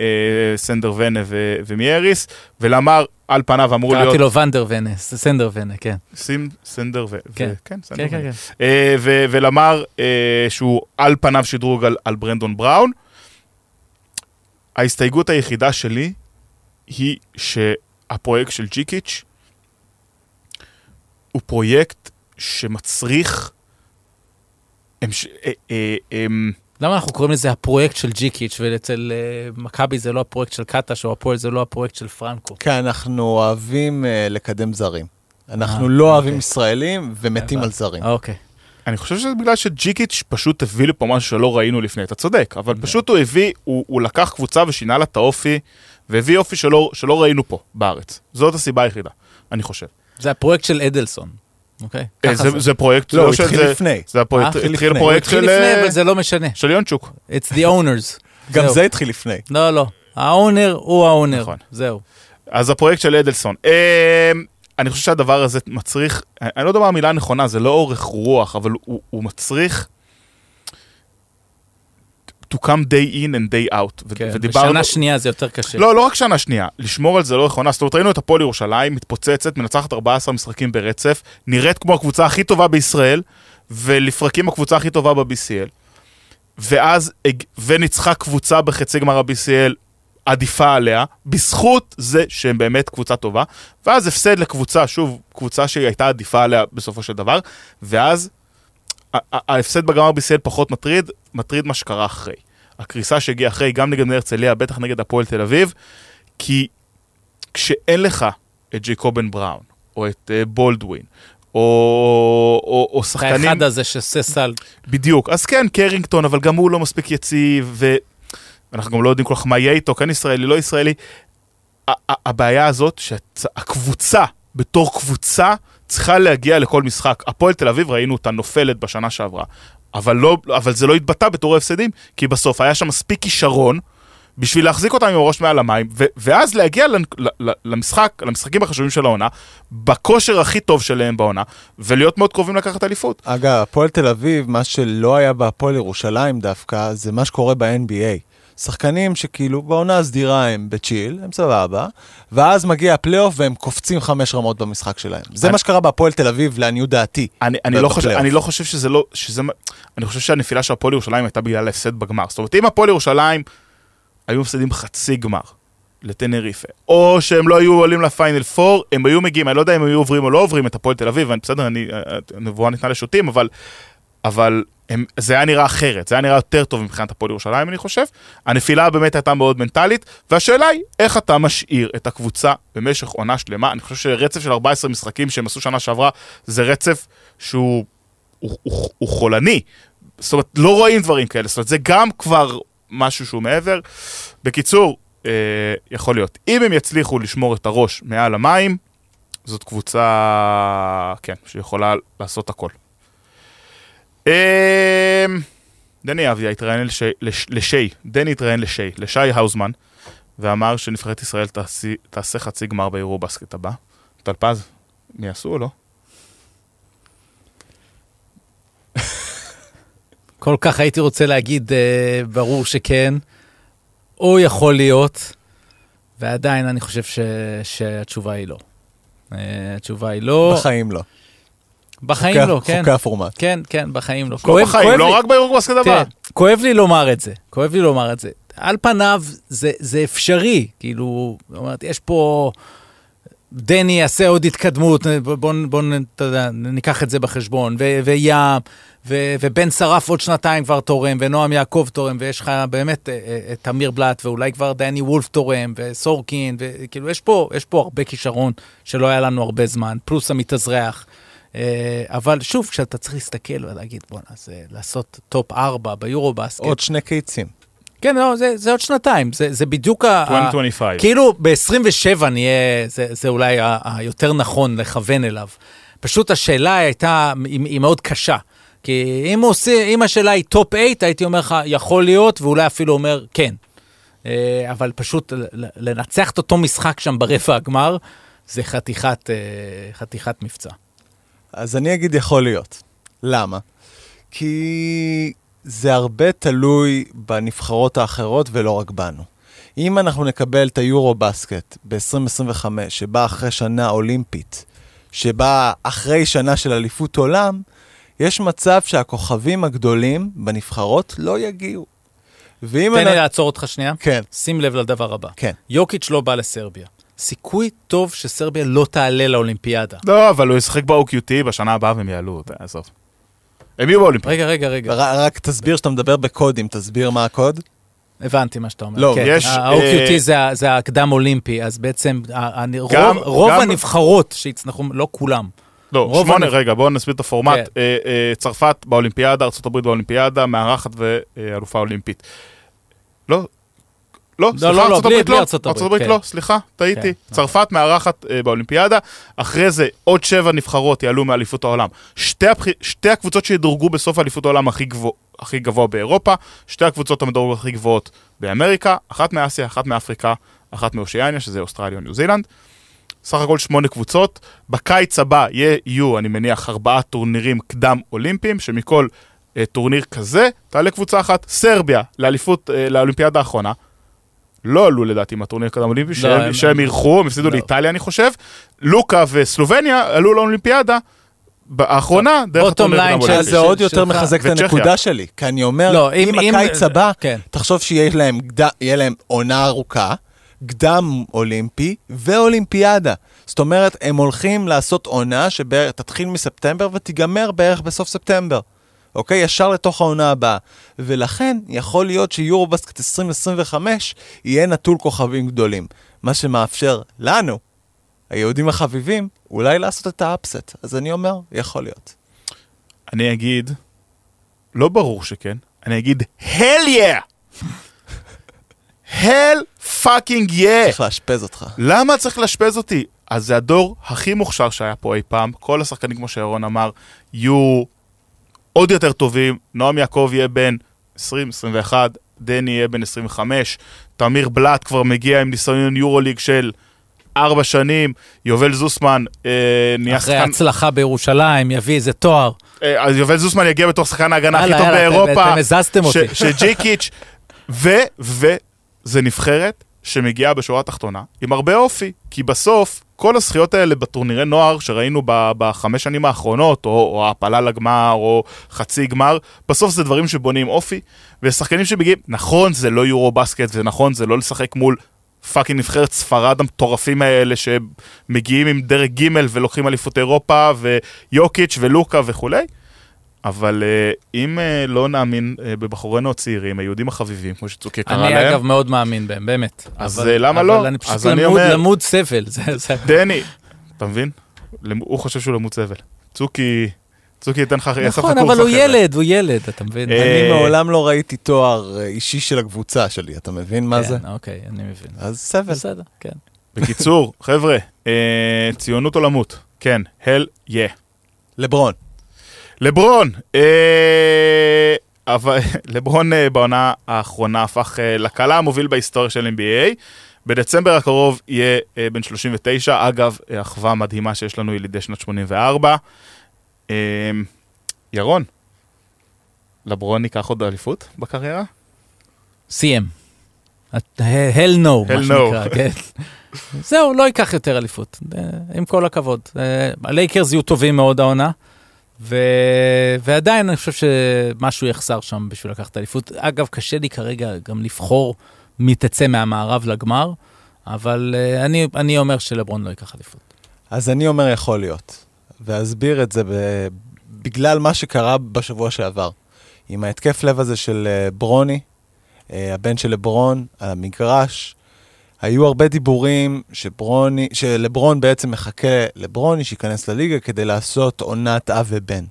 [SPEAKER 1] אה, סנדר ונה ומייריס, ולמר על פניו אמור להיות...
[SPEAKER 3] קראתי לו ונדר ונה, סנדר ונה, כן.
[SPEAKER 1] שים סנדר ו...
[SPEAKER 3] כן.
[SPEAKER 1] ו- כן, סנדר
[SPEAKER 3] כן, כן,
[SPEAKER 1] ונה.
[SPEAKER 3] כן.
[SPEAKER 1] אה, ולמר אה, שהוא על פניו שדרוג על ברנדון בראון. ההסתייגות היחידה שלי היא שהפרויקט של ג'יקיץ' הוא פרויקט שמצריך... המש... אה, אה, אה,
[SPEAKER 3] למה אנחנו קוראים לזה הפרויקט של ג'יקיץ' ואצל אה, מכבי זה לא הפרויקט של קטש או הפועל זה לא הפרויקט של פרנקו?
[SPEAKER 2] כי אנחנו אוהבים אה, לקדם זרים. אנחנו
[SPEAKER 3] אה,
[SPEAKER 2] לא
[SPEAKER 3] אוקיי.
[SPEAKER 2] אוהבים ישראלים ומתים על. זרים.
[SPEAKER 3] אוקיי.
[SPEAKER 1] אני חושב שזה בגלל שג'יקיץ' פשוט הביא לפה משהו שלא ראינו לפני, אתה צודק, אבל פשוט הוא הביא, הוא, הוא לקח קבוצה ושינה לה את האופי, והביא אופי שלא, שלא ראינו פה, בארץ. זאת הסיבה היחידה, אני חושב.
[SPEAKER 3] זה הפרויקט של אדלסון, אוקיי?
[SPEAKER 1] אה, זה, זה פרויקט,
[SPEAKER 2] לא, הוא
[SPEAKER 1] של-
[SPEAKER 2] התחיל
[SPEAKER 1] זה-
[SPEAKER 2] לפני.
[SPEAKER 1] זה הפרויקט,
[SPEAKER 3] אה?
[SPEAKER 1] התחיל
[SPEAKER 2] התחיל לפני.
[SPEAKER 1] פרויקט
[SPEAKER 3] התחיל
[SPEAKER 1] של,
[SPEAKER 3] לפני,
[SPEAKER 1] אה,
[SPEAKER 3] אבל זה לא משנה.
[SPEAKER 1] של יונצ'וק.
[SPEAKER 3] It's the owners.
[SPEAKER 2] גם. זה התחיל לפני.
[SPEAKER 3] לא, לא. האונר הוא האונר.
[SPEAKER 1] נכון.
[SPEAKER 3] זהו.
[SPEAKER 1] אז הפרויקט של אדלסון. אני חושב שהדבר הזה מצריך, אני לא יודע מה המילה הנכונה, זה לא אורך רוח, אבל הוא, הוא מצריך to come day in and day out.
[SPEAKER 3] כן.
[SPEAKER 1] ודיברנו-
[SPEAKER 3] בשנה שנייה זה יותר קשה.
[SPEAKER 1] לא, לא רק שנה שנייה, לשמור על זה לא נכונה. זאת אומרת, ראינו את הפועל ירושלים, מתפוצצת, מנצחת 14 משחקים ברצף, נראית כמו הקבוצה הכי טובה בישראל, ולפרקים הקבוצה הכי טובה ב-BCL. ואז, וניצחה קבוצה בחצי גמר ה-BCL עדיפה עליה, בזכות זה שהם באמת קבוצה טובה, ואז הפסד לקבוצה, שוב, קבוצה שהיא הייתה עדיפה עליה בסופו של דבר, ואז ההפסד בגמר BCL פחות מטריד, מטריד מה שקרה אחרי. הקריסה שהגיעה אחרי, גם נגד הרצליה, בטח נגד הפועל תל אביב, כי כשאין לך את ג'ייקובן בראון, או את uh, בולדווין, או, או, או שחקנים...
[SPEAKER 3] האחד הזה שעושה סל.
[SPEAKER 1] בדיוק. אז כן, קרינגטון, אבל גם הוא לא מספיק יציב, ואנחנו גם לא יודעים כל כך מה יהיה איתו, כן ישראלי, לא ישראלי. הבעיה הזאת, שהקבוצה, בתור קבוצה, צריכה להגיע לכל משחק. הפועל תל אביב, ראינו אותה נופלת בשנה שעברה, אבל, לא, אבל זה לא התבטא בתור ההפסדים, כי בסוף היה שם מספיק כישרון. בשביל להחזיק אותם עם הראש מעל המים, ו- ואז להגיע למשחק, למשחקים החשובים של העונה, בכושר הכי טוב שלהם בעונה, ולהיות מאוד קרובים לקחת אליפות.
[SPEAKER 2] אגב, הפועל תל אביב, מה שלא היה בהפועל ירושלים דווקא, זה מה שקורה ב-NBA. שחקנים שכאילו בעונה הסדירה הם בצ'יל, הם סבבה, ואז מגיע הפלייאוף והם קופצים חמש רמות במשחק שלהם. זה
[SPEAKER 1] אני-
[SPEAKER 2] מה שקרה בהפועל תל אביב, לעניות דעתי.
[SPEAKER 1] אני, אני, לא חושב. אני לא חושב שזה לא, שזה, אני חושב שהנפילה של הפועל ירושלים הייתה בגלל ההפסד בגמר. זאת אומרת, אם הפועל ירושלים היו מפסידים חצי גמר לטנריפה, או שהם לא היו עולים לפיינל 4, הם היו מגיעים, אני לא יודע אם הם היו עוברים או לא עוברים את הפועל תל אביב, אני, בסדר, הנבואה ניתנה לשוטים, אבל, אבל הם, זה היה נראה אחרת, זה היה נראה יותר טוב מבחינת הפועל ירושלים, אני חושב. הנפילה באמת הייתה מאוד מנטלית, והשאלה היא, איך אתה משאיר את הקבוצה במשך עונה שלמה? אני חושב שרצף של 14 משחקים שהם עשו שנה שעברה, זה רצף שהוא הוא, הוא, הוא חולני. זאת אומרת, לא רואים דברים כאלה, זאת אומרת, זה גם כבר משהו שהוא מעבר. בקיצור, אה, יכול להיות. אם הם יצליחו לשמור את הראש מעל המים, זאת קבוצה, כן, שיכולה לעשות הכל. אה, דני אביה התראיין לש, לש, לשי, דני התראיין לשי, לשי האוזמן, ואמר שנבחרת ישראל תעשה חצי גמר באירו בסקט הבא. טלפז, מי יעשו או לא?
[SPEAKER 3] כל כך הייתי רוצה להגיד, אה, ברור שכן, או יכול להיות, ועדיין אני חושב ש, שהתשובה היא לא. אה, התשובה היא לא.
[SPEAKER 2] בחיים לא.
[SPEAKER 3] בחיים
[SPEAKER 2] חוקי-
[SPEAKER 3] לא, כן.
[SPEAKER 2] חוקי הפורמט.
[SPEAKER 3] כן, כן, בחיים לא.
[SPEAKER 1] לא
[SPEAKER 3] כואב-
[SPEAKER 1] בחיים,
[SPEAKER 3] כואב
[SPEAKER 1] לא
[SPEAKER 3] לי-
[SPEAKER 1] רק באירו בסקט הבא.
[SPEAKER 3] תראה, כואב לי לומר את זה, כואב לי לומר את זה. על פניו זה, זה אפשרי, כאילו, זאת אומרת, יש פה דני יעשה עוד התקדמות, בואו, בוא, יודע, ניקח את זה בחשבון, ו- וים, ו- ובן שרף עוד שנתיים כבר תורם, ונועם יעקב תורם, ויש לך באמת אה, אה, את אמיר בלאט, ואולי כבר דני וולף תורם, וסורקין, וכאילו, יש פה, יש פה הרבה כישרון שלא היה לנו הרבה זמן, פלוס המתאזרח. אה, אבל שוב, כשאתה צריך להסתכל ולהגיד, בוא'נה, זה לעשות טופ 4 ביורו בסקט.
[SPEAKER 2] עוד שני קיצים.
[SPEAKER 3] כן, לא, זה, זה עוד שנתיים, זה, זה בדיוק ה...
[SPEAKER 1] 2025.
[SPEAKER 3] כאילו ב-27 נהיה, זה, זה אולי היותר נכון לכוון אליו. פשוט השאלה הייתה, היא, היא מאוד קשה. כי אם, עושה, אם השאלה היא top 8, הייתי אומר לך, יכול להיות, ואולי אפילו אומר כן. אה, אבל פשוט לנצח את אותו משחק שם ברבע הגמר, זה חתיכת, אה, חתיכת מבצע.
[SPEAKER 2] אז אני אגיד יכול להיות. למה? כי זה הרבה תלוי בנבחרות האחרות ולא רק בנו. אם אנחנו נקבל את היורו בסקט ב-2025, שבא אחרי שנה אולימפית, שבא אחרי שנה של אליפות עולם, יש מצב שהכוכבים הגדולים בנבחרות לא יגיעו. ואם...
[SPEAKER 3] תן לי
[SPEAKER 2] אני-
[SPEAKER 3] לעצור אותך שנייה.
[SPEAKER 2] כן,
[SPEAKER 3] שים לב לדבר הבא.
[SPEAKER 2] כן.
[SPEAKER 3] יוקיץ' לא בא לסרביה. סיכוי טוב שסרביה לא תעלה לאולימפיאדה.
[SPEAKER 1] לא, אבל הוא ישחק ב-OQT בשנה הבאה והם יעלו, עזוב. הם יהיו באולימפיאדה.
[SPEAKER 3] רגע, רגע, רגע.
[SPEAKER 2] רק תסביר שאתה מדבר בקודים, תסביר מה הקוד.
[SPEAKER 3] הבנתי מה שאתה אומר.
[SPEAKER 2] לא,
[SPEAKER 3] כן.
[SPEAKER 1] יש,
[SPEAKER 3] ה-OQT
[SPEAKER 1] אה,
[SPEAKER 3] זה זה הקדם אולימפי, אז בעצם
[SPEAKER 1] גם-
[SPEAKER 3] רוב- רוב
[SPEAKER 1] גם-
[SPEAKER 3] הנבחרות שיצנחו, לא כולם.
[SPEAKER 1] לא,
[SPEAKER 3] רוב
[SPEAKER 1] שמונה,
[SPEAKER 3] הנ-
[SPEAKER 1] רגע, בואו נסביר את הפורמט.
[SPEAKER 3] כן.
[SPEAKER 1] אה, אה, צרפת באולימפיאדה, ארה"ב באולימפיאדה, מארחת ואלופה אולימפית. לא, לא, סליחה,
[SPEAKER 3] לא, לא,
[SPEAKER 1] ארצות
[SPEAKER 3] בלי-
[SPEAKER 1] הברית לא,
[SPEAKER 3] ארצות הברית,
[SPEAKER 1] הברית
[SPEAKER 3] כן.
[SPEAKER 1] לא, סליחה, טעיתי.
[SPEAKER 3] כן.
[SPEAKER 1] צרפת מארחת אה, באולימפיאדה, אחרי זה עוד שבע נבחרות יעלו מאליפות העולם. שתי הקבוצות שידורגו בסוף אליפות העולם הכי גבוה- באירופה, שתי הקבוצות המדורגות הכי גבוהות באמריקה, אחת מאסיה, אחת מאפריקה, אחת מאושיאניה, שזה אוסטרליה וניו זילנד. סך הכל שמונה קבוצות. בקיץ הבא יהיו, אני מניח, ארבעה טורנירים קדם אולימפיים, שמכל אה, טורניר כזה תעלה קבוצה אחת. סרביה, לאליפות, אה, לאולימפיאדה האחרונה. לא עלו לדעתי מהטורניר הקדם אולימפי, שהם,
[SPEAKER 3] הם-
[SPEAKER 1] שהם אירחו, הם הפסידו
[SPEAKER 3] לא.
[SPEAKER 1] לאיטליה אני חושב. לוקה וסלובניה עלו לאולימפיאדה האחרונה, דרך
[SPEAKER 3] bottom
[SPEAKER 1] הטורניר
[SPEAKER 3] line
[SPEAKER 1] הקדם אולימפי.
[SPEAKER 2] זה עוד יותר. מחזק את. הנקודה שלי. כי אני אומר,
[SPEAKER 3] לא,
[SPEAKER 2] אם הקיץ הבא,
[SPEAKER 3] כן.
[SPEAKER 2] תחשוב שיהיה להם עונה ארוכה, קדם אולימפי ואולימפיאדה. זאת אומרת, הם הולכים לעשות עונה שתתחיל מספטמבר ותיגמר בערך בסוף ספטמבר. אוקיי? ישר לתוך העונה הבאה. ולכן, יכול להיות שיורובסקט 2025 יהיה נטול כוכבים גדולים. מה שמאפשר לנו, היהודים החביבים, אולי לעשות את האפסט. אז אני אומר, יכול להיות.
[SPEAKER 1] אני אגיד, לא ברור שכן, אני אגיד, hell yeah! hell fucking yeah!
[SPEAKER 2] צריך לאשפז אותך.
[SPEAKER 1] למה צריך לאשפז אותי? אז זה הדור הכי מוכשר שהיה פה אי פעם. כל השחקנים, כמו שירון אמר, יהיו עוד יותר טובים. נועם יעקב יהיה בן 20-21, דני יהיה בן 25, תמיר בלאט כבר מגיע עם ניסיון יורוליג של ארבע שנים, יובל זוסמן אה, נהיה
[SPEAKER 3] אחרי
[SPEAKER 1] שחקן...
[SPEAKER 3] הצלחה בירושלים, יביא איזה תואר.
[SPEAKER 1] אה, אז יובל זוסמן יגיע בתור שחקן ההגנה הכי טוב באירופה.
[SPEAKER 3] אתם הזזתם אותי.
[SPEAKER 1] שג'יקיץ', ו... וזה נבחרת שמגיעה בשורה התחתונה עם הרבה אופי, כי בסוף כל הזכיות האלה בטורנירי נוער שראינו בחמש שנים האחרונות, או, או העפלה לגמר, או חצי גמר, בסוף זה דברים שבונים אופי, ושחקנים שמגיעים, נכון זה לא יורובסקט, ונכון זה לא לשחק מול fucking נבחרת ספרד המטורפים האלה שמגיעים עם דרג ג' ולוקחים אליפות אירופה, ויוקיץ' ולוקה וכולי. אבל אה, אם אה, לא נאמין אה, בבחורינו הצעירים, היהודים החביבים, כמו שצוקי קרא
[SPEAKER 3] אני
[SPEAKER 1] להם,
[SPEAKER 3] אגב מאוד מאמין בהם, באמת.
[SPEAKER 1] אז,
[SPEAKER 3] אבל-
[SPEAKER 1] אה, למה
[SPEAKER 3] אבל
[SPEAKER 1] לא?
[SPEAKER 3] אני פשוט
[SPEAKER 1] אז אני
[SPEAKER 3] למוד-
[SPEAKER 1] אומר-
[SPEAKER 3] למוד סבל. זה- זה-
[SPEAKER 1] דני, אתה מבין? הוא חושב שהוא למוד סבל. צוקי, צוקי ייתן לך, יעשה לך
[SPEAKER 3] נכון,
[SPEAKER 1] קורס
[SPEAKER 3] אבל הוא
[SPEAKER 1] אחרי זה.
[SPEAKER 3] ילד, הוא ילד, אתה מבין?
[SPEAKER 1] אה,
[SPEAKER 2] אני מעולם לא ראיתי תואר אה, אישי של הקבוצה שלי, אתה מבין מה זה?
[SPEAKER 3] כן, אוקיי, אני מבין.
[SPEAKER 2] אז סבל.
[SPEAKER 3] בסדר, כן.
[SPEAKER 1] בקיצור, חבר'ה, אה, ציונות או למות? כן, הל יא.
[SPEAKER 2] לברון.
[SPEAKER 1] לברון, אה, אבל לברון אה, בעונה האחרונה הפך אה, לקלה המוביל בהיסטוריה של NBA. בדצמבר הקרוב יהיה אה, בן 39, אגב, אה, אחווה מדהימה שיש לנו ילידי שנת 84. אה, ירון, לברון ייקח עוד אליפות בקריירה?
[SPEAKER 3] סיים. hell no, מה. שנקרא, כן. זהו, לא ייקח יותר אליפות, אה, עם כל הכבוד. אה, הלייקרס יהיו טובים מאוד העונה, ו... ועדיין אני חושב שמשהו יחסר שם בשביל לקחת אליפות. אגב, קשה לי כרגע גם לבחור מי תצא מהמערב לגמר, אבל אה, אני, אני אומר שלברון לא ייקח אליפות.
[SPEAKER 2] אז אני אומר יכול להיות, ואסביר את זה ב... בגלל מה שקרה בשבוע שעבר. עם ההתקף לב הזה של אה, ברוני, אה, הבן של לברון, על המגרש, היו הרבה דיבורים שברוני, שלברון בעצם מחכה לברוני שייכנס לליגה כדי לעשות עונת אב ובן.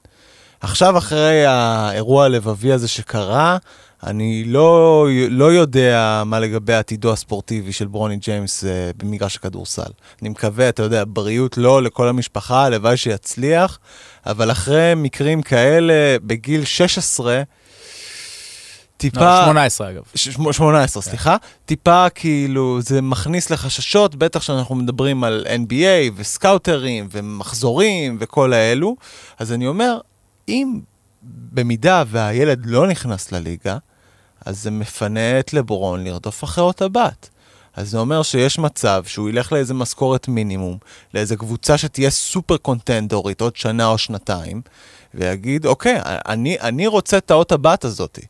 [SPEAKER 2] עכשיו, אחרי האירוע הלבבי הזה שקרה, אני לא, לא יודע מה לגבי עתידו הספורטיבי של ברוני ג'יימס uh, במגרש הכדורסל. אני מקווה, אתה יודע, בריאות לא לכל המשפחה, הלוואי שיצליח, אבל אחרי מקרים כאלה, בגיל 16, טיפה...
[SPEAKER 3] לא, 18 אגב.
[SPEAKER 2] ש- 18, סליחה. טיפה כאילו, זה מכניס לחששות, בטח שאנחנו מדברים על NBA וסקאוטרים ומחזורים וכל האלו. אז אני אומר, אם במידה והילד לא נכנס לליגה, אז זה מפנה את לברון לרדוף אחרי אותה בת. אז זה אומר שיש מצב שהוא ילך לאיזה משכורת מינימום, לאיזה קבוצה שתהיה סופר קונטנדורית עוד שנה או שנתיים, ויגיד, אוקיי, אני, אני רוצה את האות הבת הזאתי.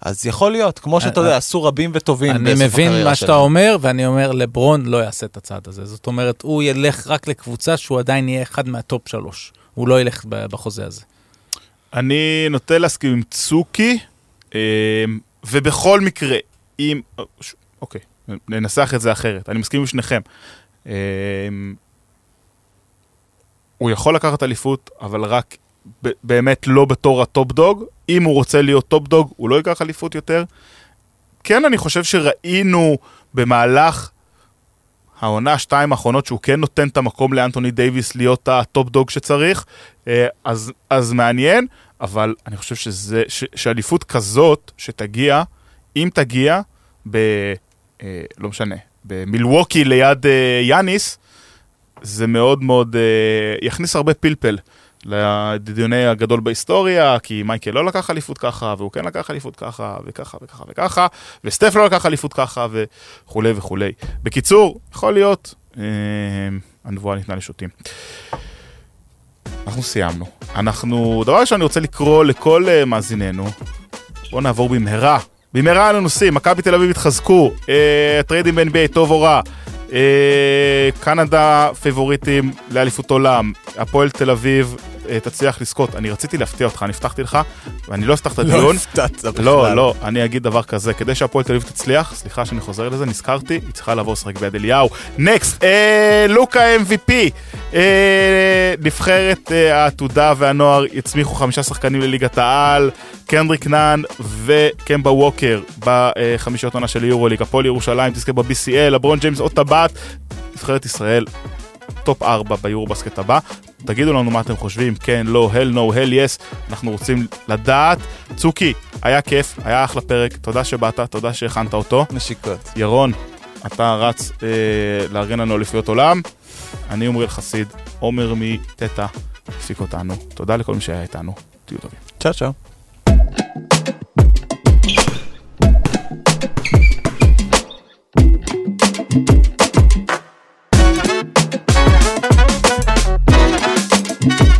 [SPEAKER 2] אז יכול להיות, כמו שאתה יודע, עשו רבים וטובים
[SPEAKER 3] אני
[SPEAKER 2] בסוף
[SPEAKER 3] מבין
[SPEAKER 2] הקריירה
[SPEAKER 3] מה שאתה
[SPEAKER 2] שלהם.
[SPEAKER 3] אומר, ואני אומר, לברון לא יעשה את הצעד הזה. זאת אומרת, הוא ילך רק לקבוצה שהוא עדיין יהיה אחד מהטופ שלוש. הוא לא ילך בחוזה הזה.
[SPEAKER 1] אני נוטה להסכים עם צוקי, אה, ובכל מקרה, אם... אוקיי, ננסח את זה אחרת. אני מסכים עם שניכם. אה, הוא יכול לקחת אליפות, אבל רק באמת לא בתור ה top dog. אם הוא רוצה להיות top dog, הוא לא ייקח אליפות יותר. כן, אני חושב שראינו במהלך העונה, שתיים האחרונות, שהוא כן נותן את המקום לאנטוני דייוויס להיות ה top dog שצריך, אה, אז, אז מעניין, אבל אני חושב שזה, ש, שאליפות כזאת, שתגיע, אם תגיע, ב... אה, לא משנה, במילווקי ליד אה, יאניס, זה מאוד מאוד, יכניס הרבה פלפל לדיוני הגדול בהיסטוריה, כי מייקל לא לקח אליפות ככה, והוא כן לקח אליפות ככה, וככה וככה וככה, וסטף לא לקח אליפות ככה, וכולי וכולי. בקיצור, יכול להיות, אה, הנבואה ניתנה לשוטים. אנחנו סיימנו. אנחנו, דבר ראשון, אני רוצה לקרוא לכל אה, מאזיננו, בואו נעבור במהרה. במהרה על הנושאים, מכבי תל אביב התחזקו, אה, הטריידים ב-NBA טוב או רע, אה, קנדה פייבוריטים לאליפות עולם, הפועל תל אביב אה, תצליח לזכות. אני רציתי להפתיע אותך, אני הבטחתי לך, ואני לא אפתח את
[SPEAKER 2] לא
[SPEAKER 1] הדיון.
[SPEAKER 2] הפתעת בכלל.
[SPEAKER 1] לא, לא, אני אגיד דבר כזה, כדי שהפועל תל אביב תצליח, סליחה שאני חוזר לזה, נזכרתי, היא צריכה לבוא לשחק ביד אליהו. Next, אה, לוקה MVP, אה, נבחרת אה, העתודה והנוער יצמיחו חמישה שחקנים לליגת העל, קנדריק נאן וקמבה ווקר בחמישיות עונה של יורוליג, הפועל ירושלים תזכה ב-BCL, לברון ג'יימס עוד טבעת, נבחרת ישראל. top 4 ביורובסקט הבא. תגידו לנו מה אתם חושבים, כן, לא, hell no, hell yes, אנחנו רוצים לדעת. צוקי, היה כיף, היה אחלה פרק, תודה שבאת, תודה שהכנת אותו.
[SPEAKER 2] נשיקות.
[SPEAKER 1] ירון, אתה רץ אה, לארגן לנו אליפויות עולם. אני עומריאל חסיד, עומר מטטה, הפסיק אותנו. תודה לכל מי שהיה איתנו, תהיו טובים.
[SPEAKER 2] צ'או צ'או. thank you Thank you.